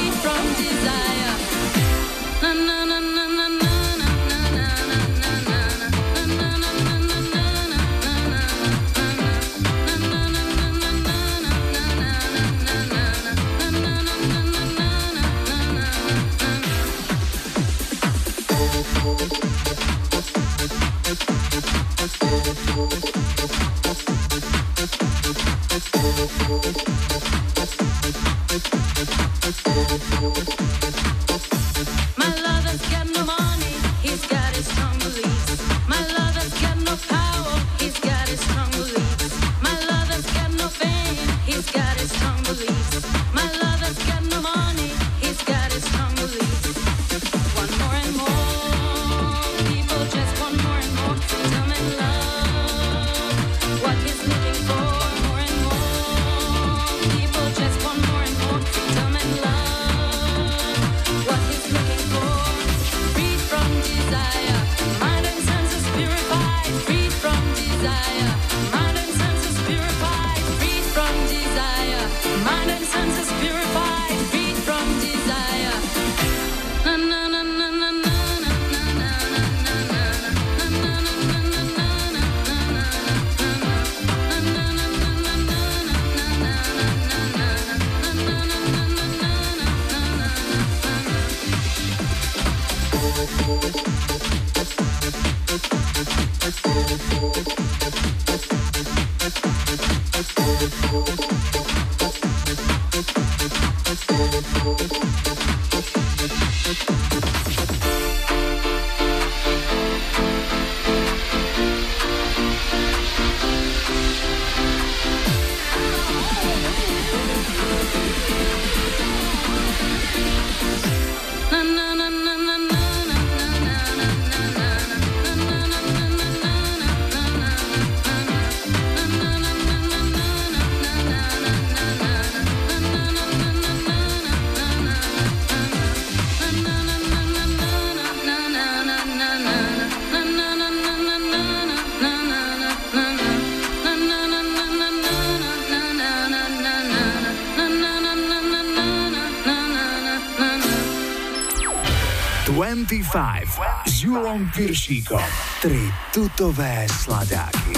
25 s Julom Piršíkom. Tri tutové sladáky.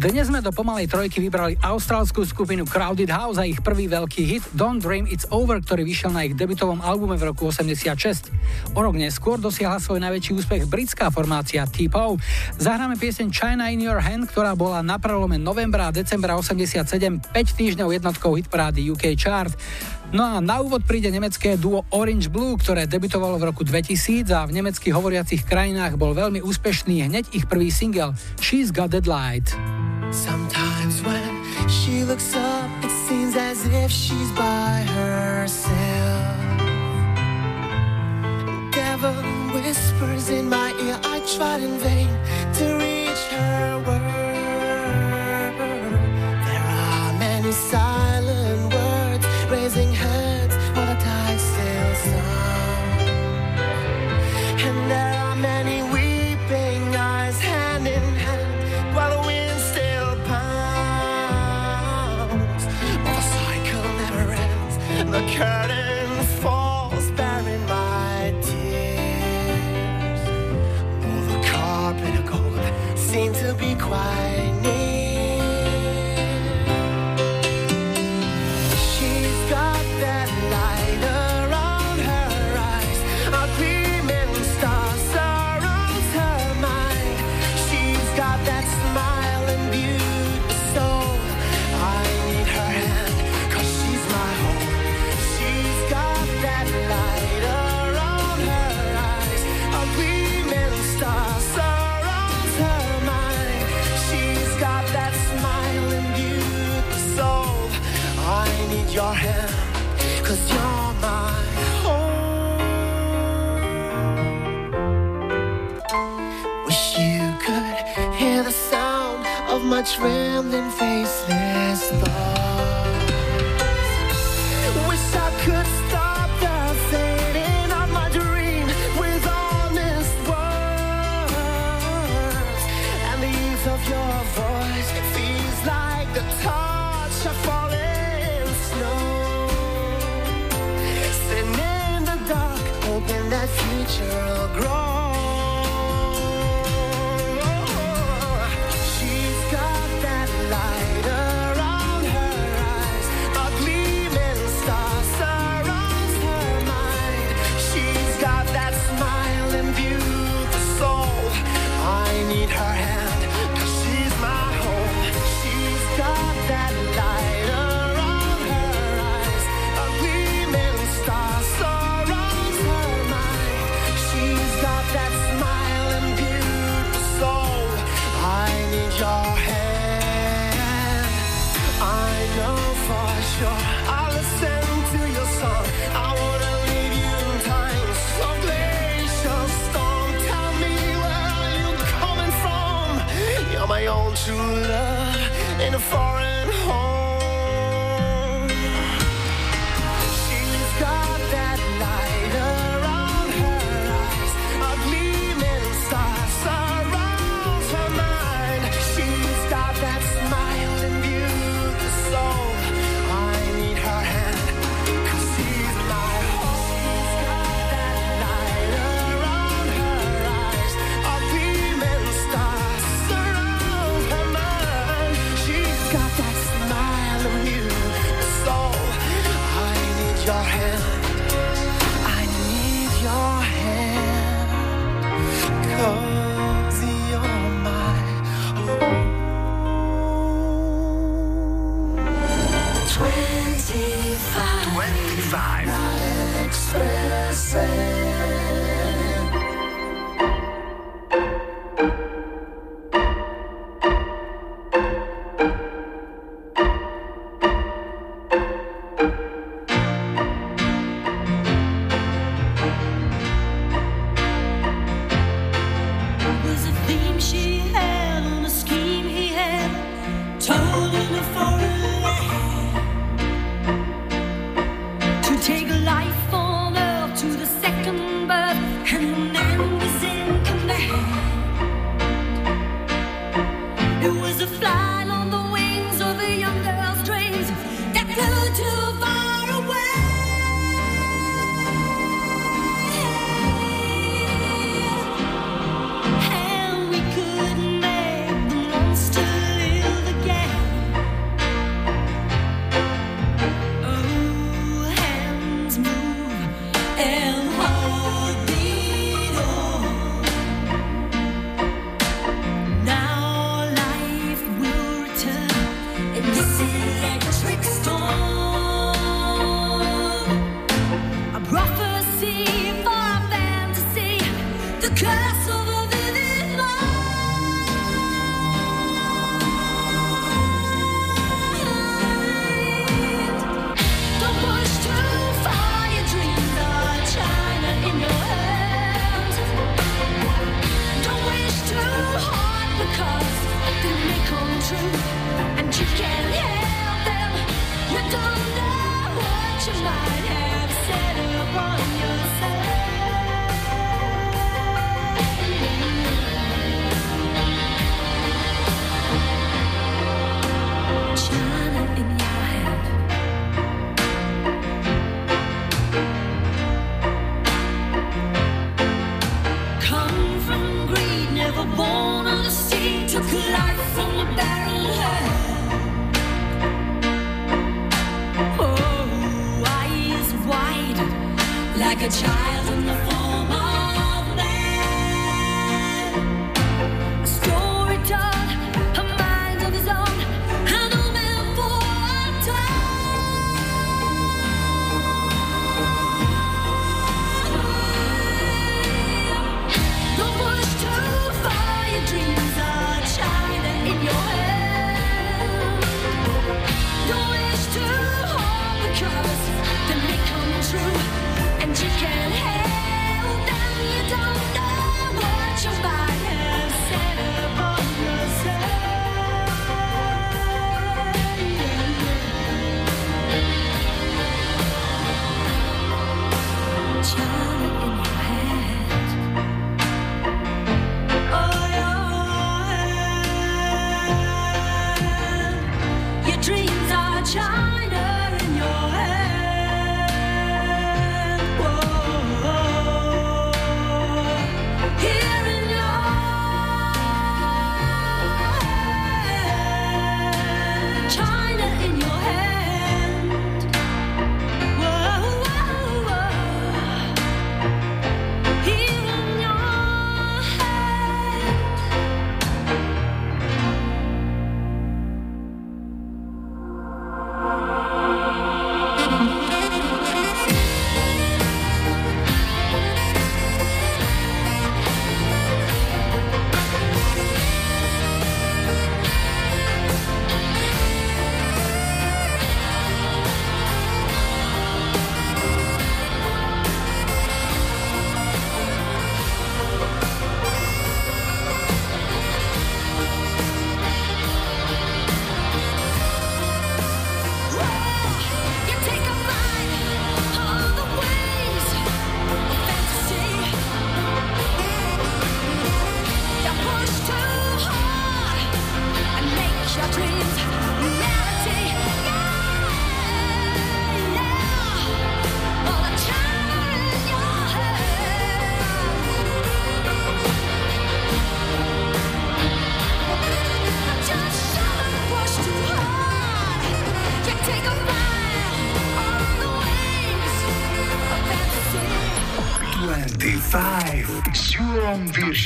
Dnes sme do pomalej trojky vybrali austrálskú skupinu Crowded House a ich prvý veľký hit Don't Dream It's Over, ktorý vyšiel na ich debutovom albume v roku 86. O rok neskôr dosiahla svoj najväčší úspech britská formácia T-Pow. Zahráme pieseň China in Your Hand, ktorá bola na prelome novembra a decembra 87 5 týždňov jednotkou hitparády UK Chart. No a na úvod príde nemecké duo Orange Blue, ktoré debutovalo v roku 2000 a v nemeckých hovoriacich krajinách bol veľmi úspešný hneď ich prvý singel She's Got That Light. Sometimes when she looks up, it seems as if she's by herself. Devil whispers in my ear, I tried in vain to reach her word. There are many sides. such rambling faceless thoughts.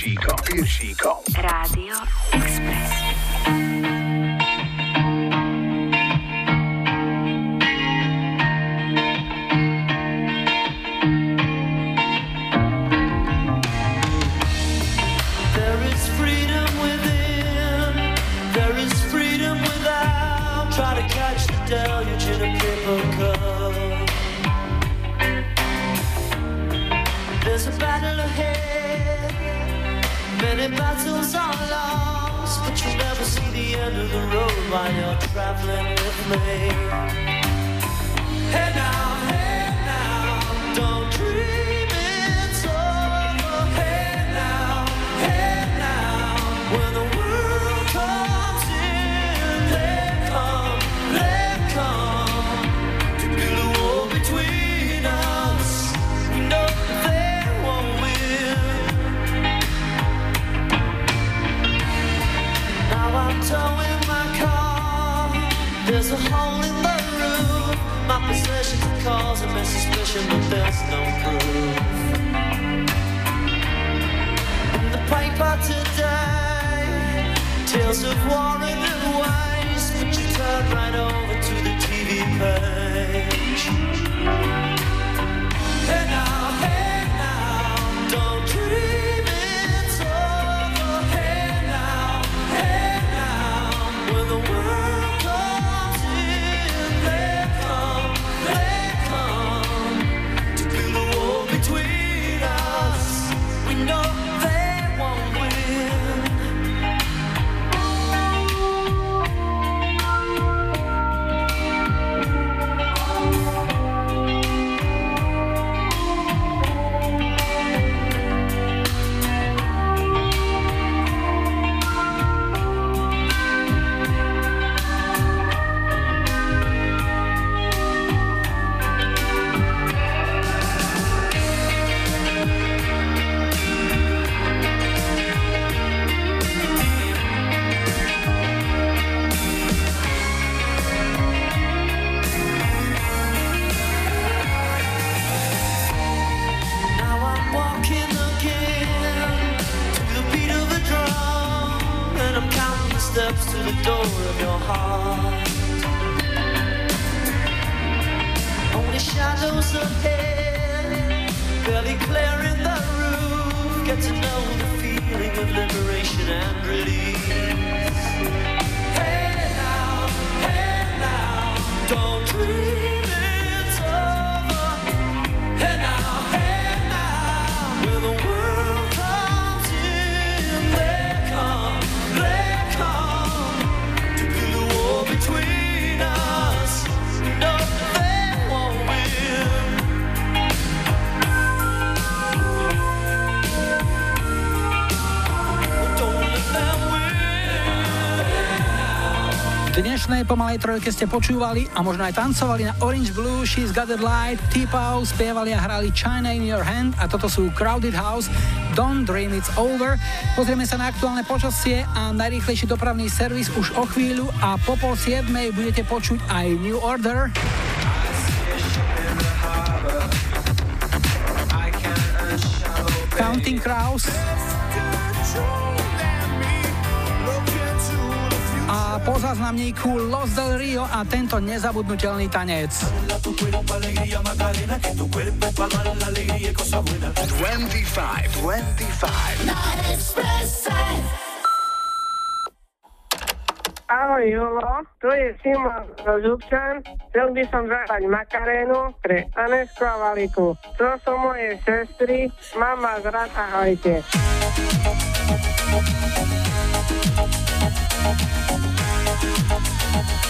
Júlom Viršíkom. Viršíkom. na E3 ste počúvali a možno aj tancovali na Orange Blue, She's Got That Light, T-Pow, spievali a hrali China in Your Hand a toto sú Crowded House, Don't Dream It's Over. Pozrieme sa na aktuálne počasie a najrýchlejší dopravný servis už o chvíľu a po pol siedmej budete počuť aj New Order. Counting Crows. záznamníku Los del Rio a tento nezabudnutelný tanec. 25, 25. Ahoj Julo, tu je Simon Župčan. Chcel by som zahrať Makarénu pre Anesku a Valiku. To sú moje sestry. Mama, zrad, ahojte.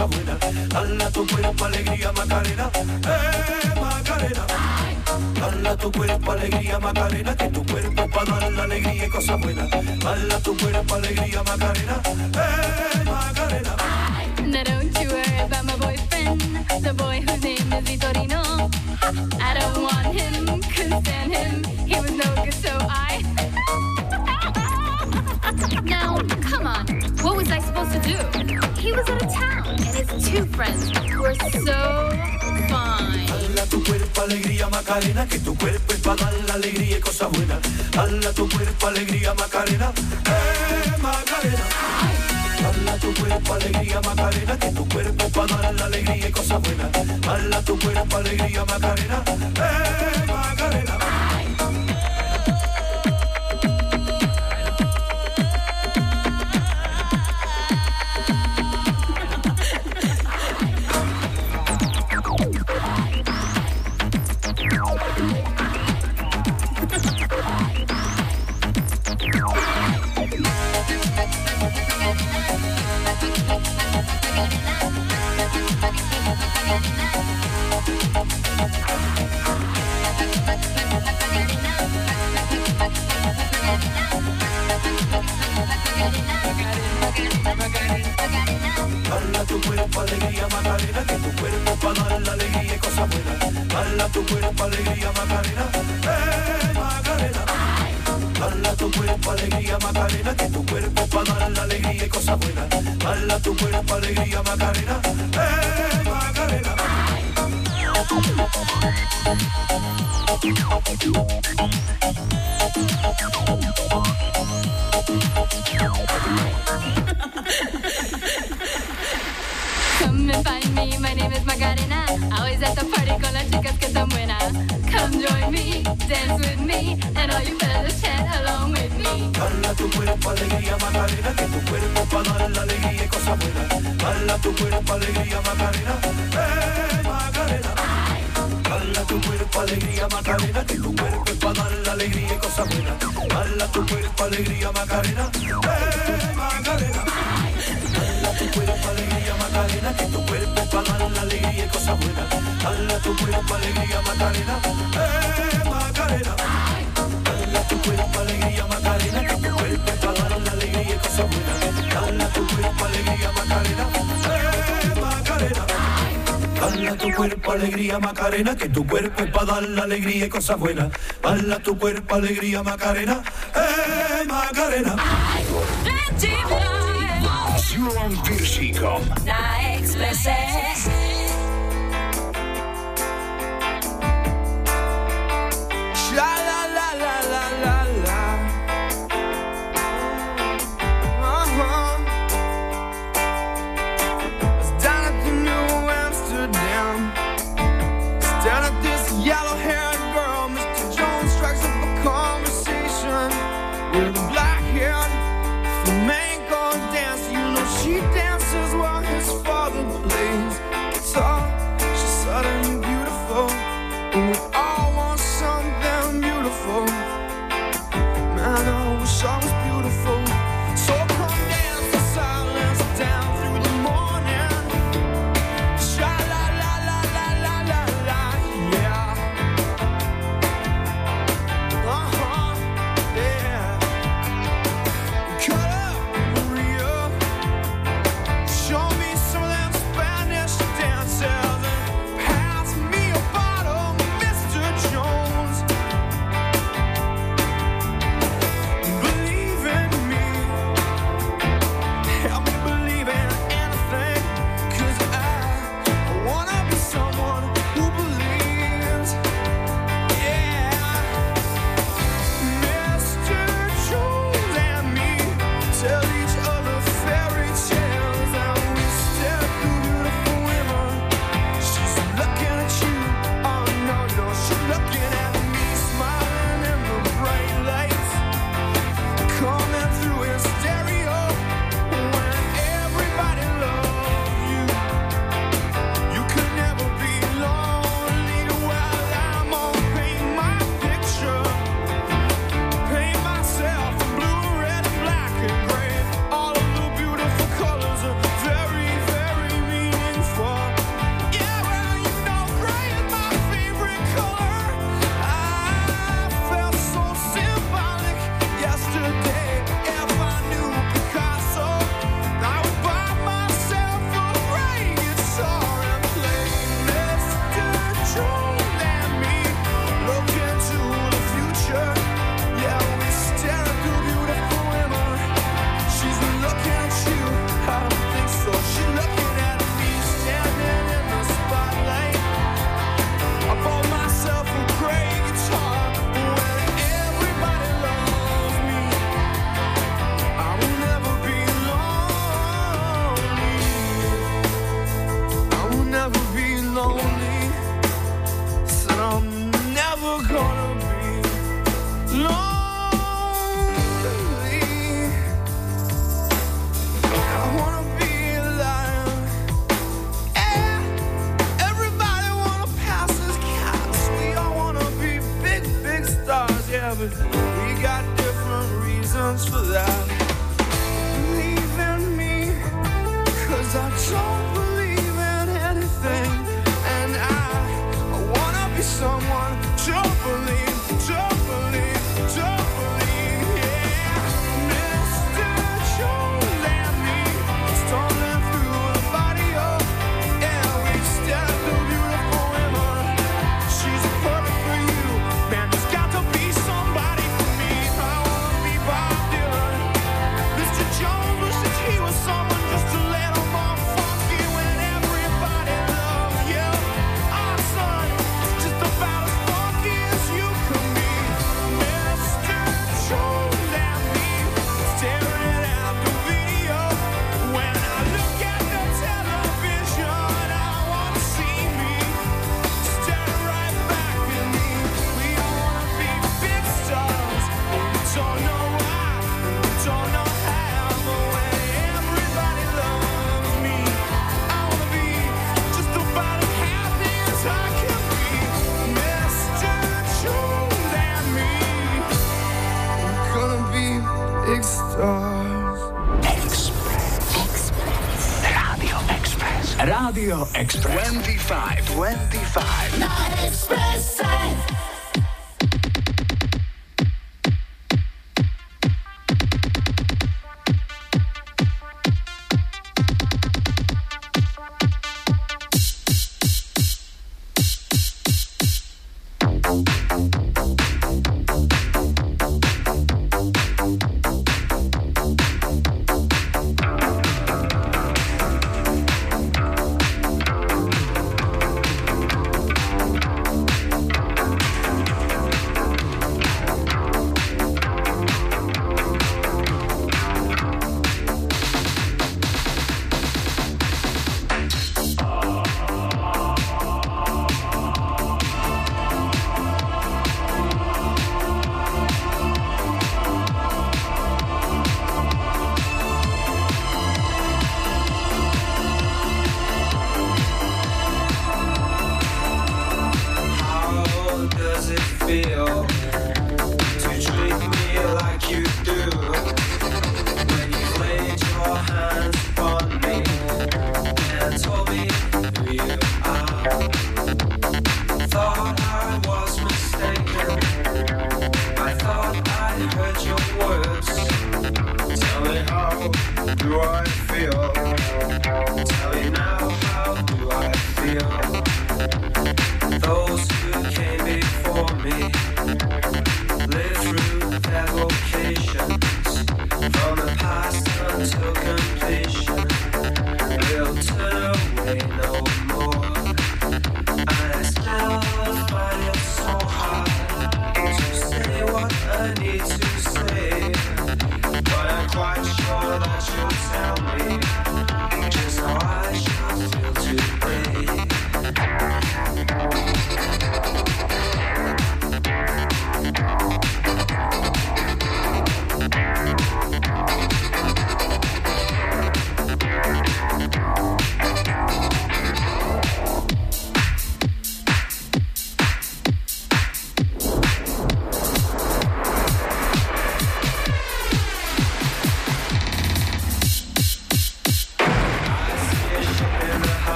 cosa buena. Tu cuerpo alegría Macarena, eh Macarena. Dala tu cuerpo alegría Macarena, que tu cuerpo para dar la alegría y cosa buena. Dala tu cuerpo alegría Macarena, eh Macarena, que tu cuerpo es para dar la alegría y cosa buena. Dala tu cuerpo alegría, Macarena, eh, Macarena. Dala tu cuerpo alegría, Macarena, que tu cuerpo es para dar la alegría y cosa buena. Dala tu cuerpo alegría, Macarena, eh. Macarena, que tu cuerpo es para dar la alegría y cosas buenas. Bala tu cuerpo, alegría, Macarena, eh, Macarena. Na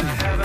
I have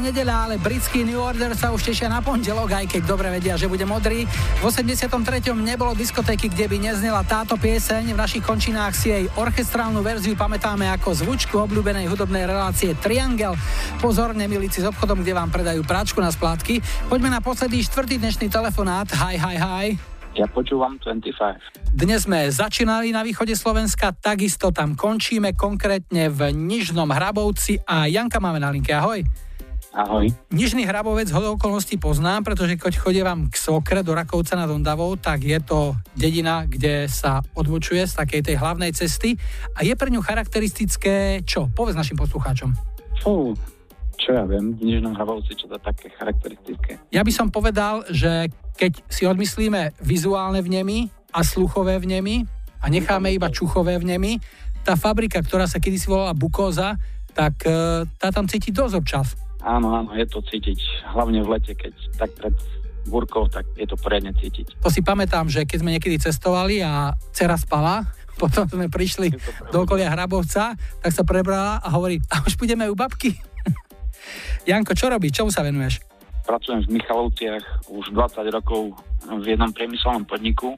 nedeľa, ale britský New Order sa už tešia na pondelok, aj keď dobre vedia, že bude modrý. V 83. nebolo diskotéky, kde by neznela táto pieseň. V našich končinách si jej orchestrálnu verziu pamätáme ako zvučku obľúbenej hudobnej relácie Triangel. Pozorne, milíci s obchodom, kde vám predajú práčku na splátky. Poďme na posledný štvrtý dnešný telefonát. Hi, hi, hi. Ja počúvam 25. Dnes sme začínali na východe Slovenska, takisto tam končíme, konkrétne v Nižnom Hrabovci a Janka máme na linke. Ahoj. Ahoj. Nižný Hrabovec hodou okolností poznám, pretože keď chodím vám k Sokre do Rakovca nad Ondavou, tak je to dedina, kde sa odvočuje z takej tej hlavnej cesty a je pre ňu charakteristické čo? Povedz našim poslucháčom. Fú, čo ja viem, v Nižnom Hrabovci, čo to také charakteristické. Ja by som povedal, že keď si odmyslíme vizuálne vnemy a sluchové vnemy a necháme iba čuchové vnemy, tá fabrika, ktorá sa kedysi volala Bukóza, tak e, tá tam cíti dosť občas. Áno, áno, je to cítiť, hlavne v lete, keď tak pred búrkou, tak je to poriadne cítiť. To si pamätám, že keď sme niekedy cestovali a dcera spala, *laughs* potom sme prišli do okolia Hrabovca, tak sa prebrala a hovorí, a už budeme u babky. *laughs* Janko, čo robíš? Čomu sa venuješ? Pracujem v Michalovciach už 20 rokov v jednom priemyselnom podniku.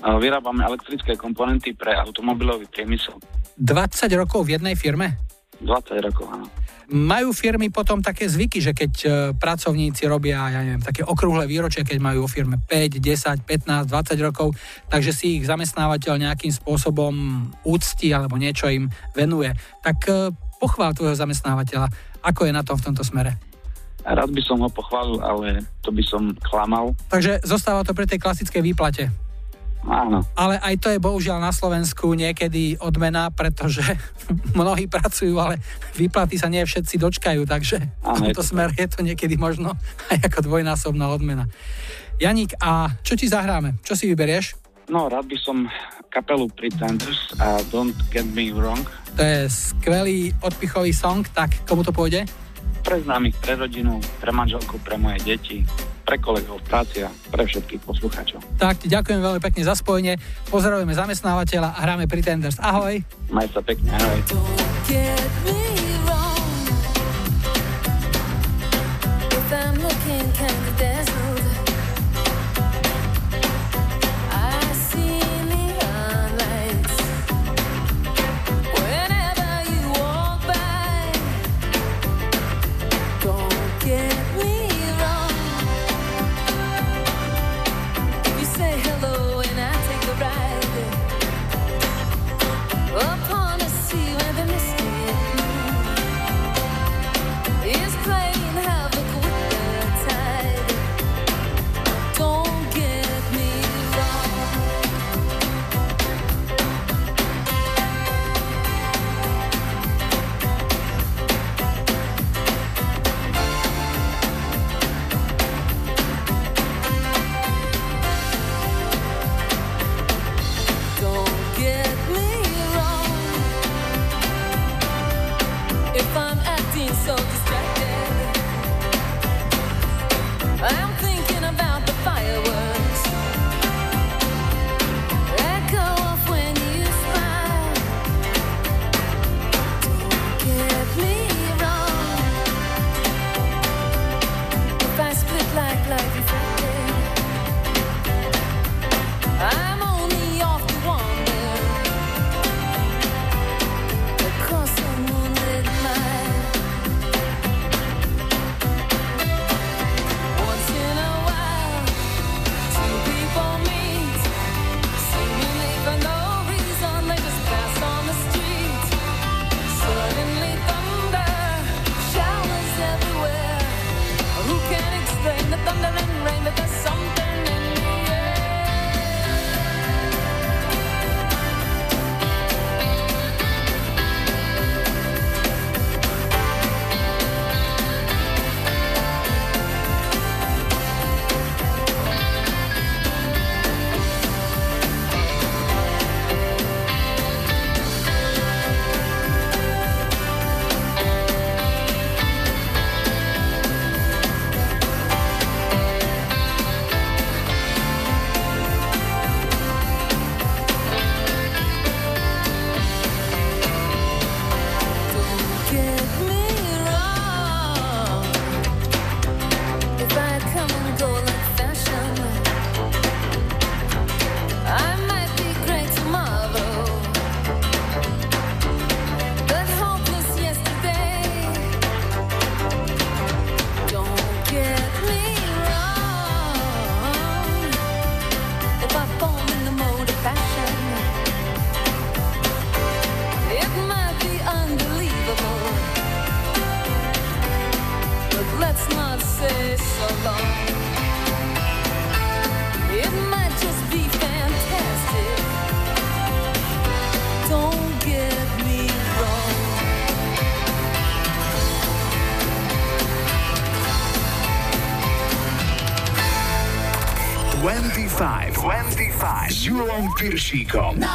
Vyrábame elektrické komponenty pre automobilový priemysel. 20 rokov v jednej firme? 20 rokov, áno. Majú firmy potom také zvyky, že keď e, pracovníci robia, ja neviem, také okrúhle výročie, keď majú vo firme 5, 10, 15, 20 rokov, takže si ich zamestnávateľ nejakým spôsobom úcti alebo niečo im venuje. Tak e, pochvál tvojho zamestnávateľa, ako je na tom v tomto smere. Rád by som ho pochválil, ale to by som klamal. Takže zostáva to pri tej klasickej výplate. Áno. Ale aj to je bohužiaľ na Slovensku niekedy odmena, pretože *laughs* mnohí pracujú, ale výplaty sa nie všetci dočkajú, takže v tomto to smere je to niekedy možno *laughs* aj ako dvojnásobná odmena. Janík, a čo ti zahráme? Čo si vyberieš? No, rád by som kapelu Pretenders a Don't Get Me Wrong. To je skvelý odpichový song, tak komu to pôjde? Pre známych, pre rodinu, pre manželku, pre moje deti, pre kolegov v práci a pre všetkých poslucháčov. Tak ti ďakujem veľmi pekne za spojenie, pozdravujeme zamestnávateľa a hráme Pretenders. Ahoj! Maj sa pekne, ahoj. Get me wrong. If I'm Piršíkom. Na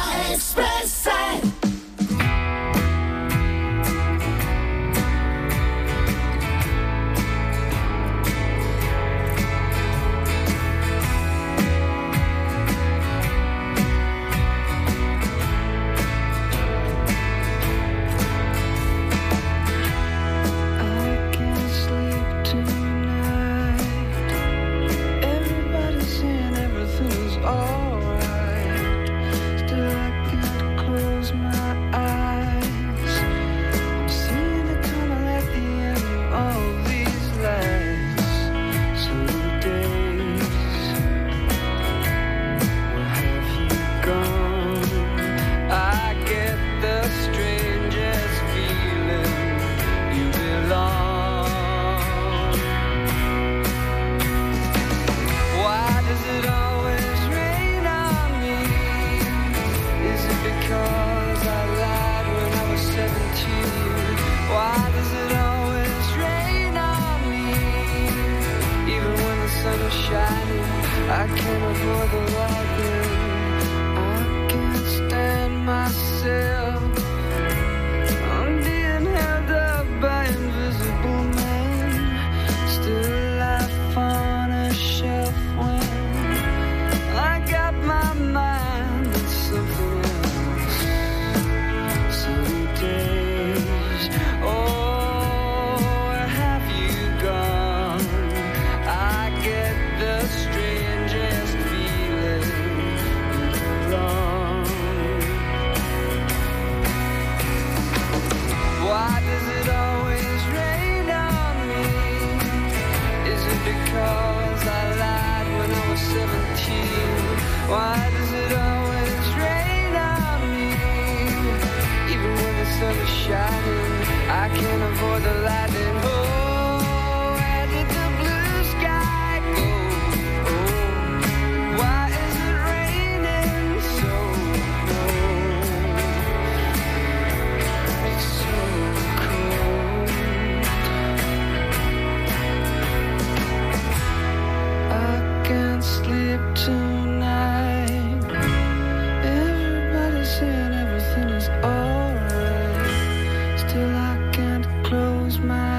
my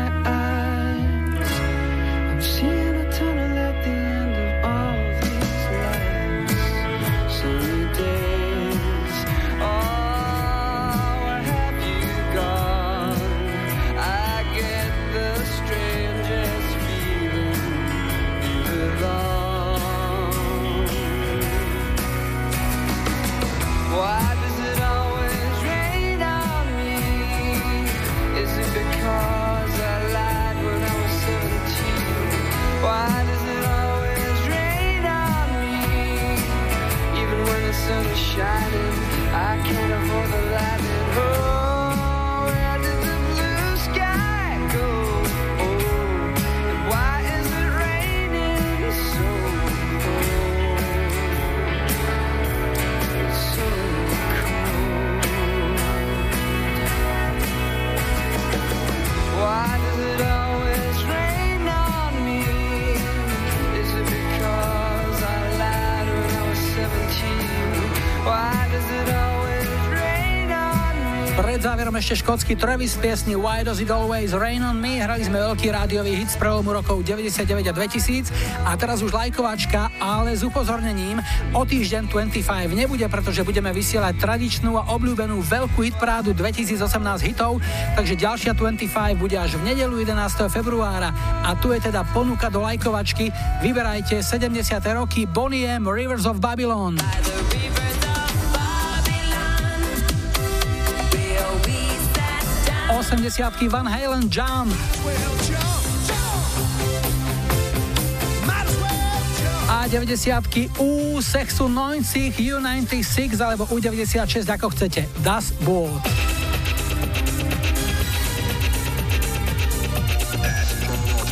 ešte škótsky Travis piesni Why Does It Always Rain On Me. Hrali sme veľký rádiový hit z prelomu rokov 99 a 2000 a teraz už lajkovačka, ale s upozornením o týždeň 25 nebude, pretože budeme vysielať tradičnú a obľúbenú veľkú hitprádu 2018 hitov, takže ďalšia 25 bude až v nedelu 11. februára a tu je teda ponuka do lajkovačky. Vyberajte 70. roky Bonnie Rivers of Babylon. 80 Van Halen Jump. A 90 U, Sexu 90, U96 alebo U96, ako chcete. Das Boot.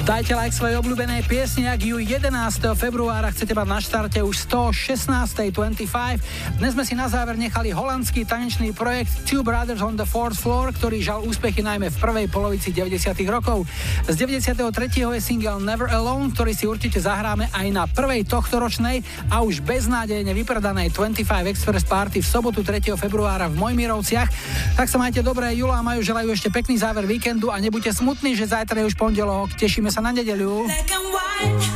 Dajte like svojej obľúbenej piesni, ak ju 11. februára chcete mať na štarte už 116.25. Dnes sme si na záver nechali holandský tanečný projekt Two Brothers on the Fourth Floor, ktorý žal úspechy najmä v prvej polovici 90. rokov. Z 93. je single Never Alone, ktorý si určite zahráme aj na prvej tohto ročnej a už beznádejne vypredanej 25 Express Party v sobotu 3. februára v Mojmirovciach. Tak sa majte dobré, Jula a Majú želajú ešte pekný záver víkendu a nebuďte smutní, že zajtra je už pondelok. Tešíme sa na nedeľu. Black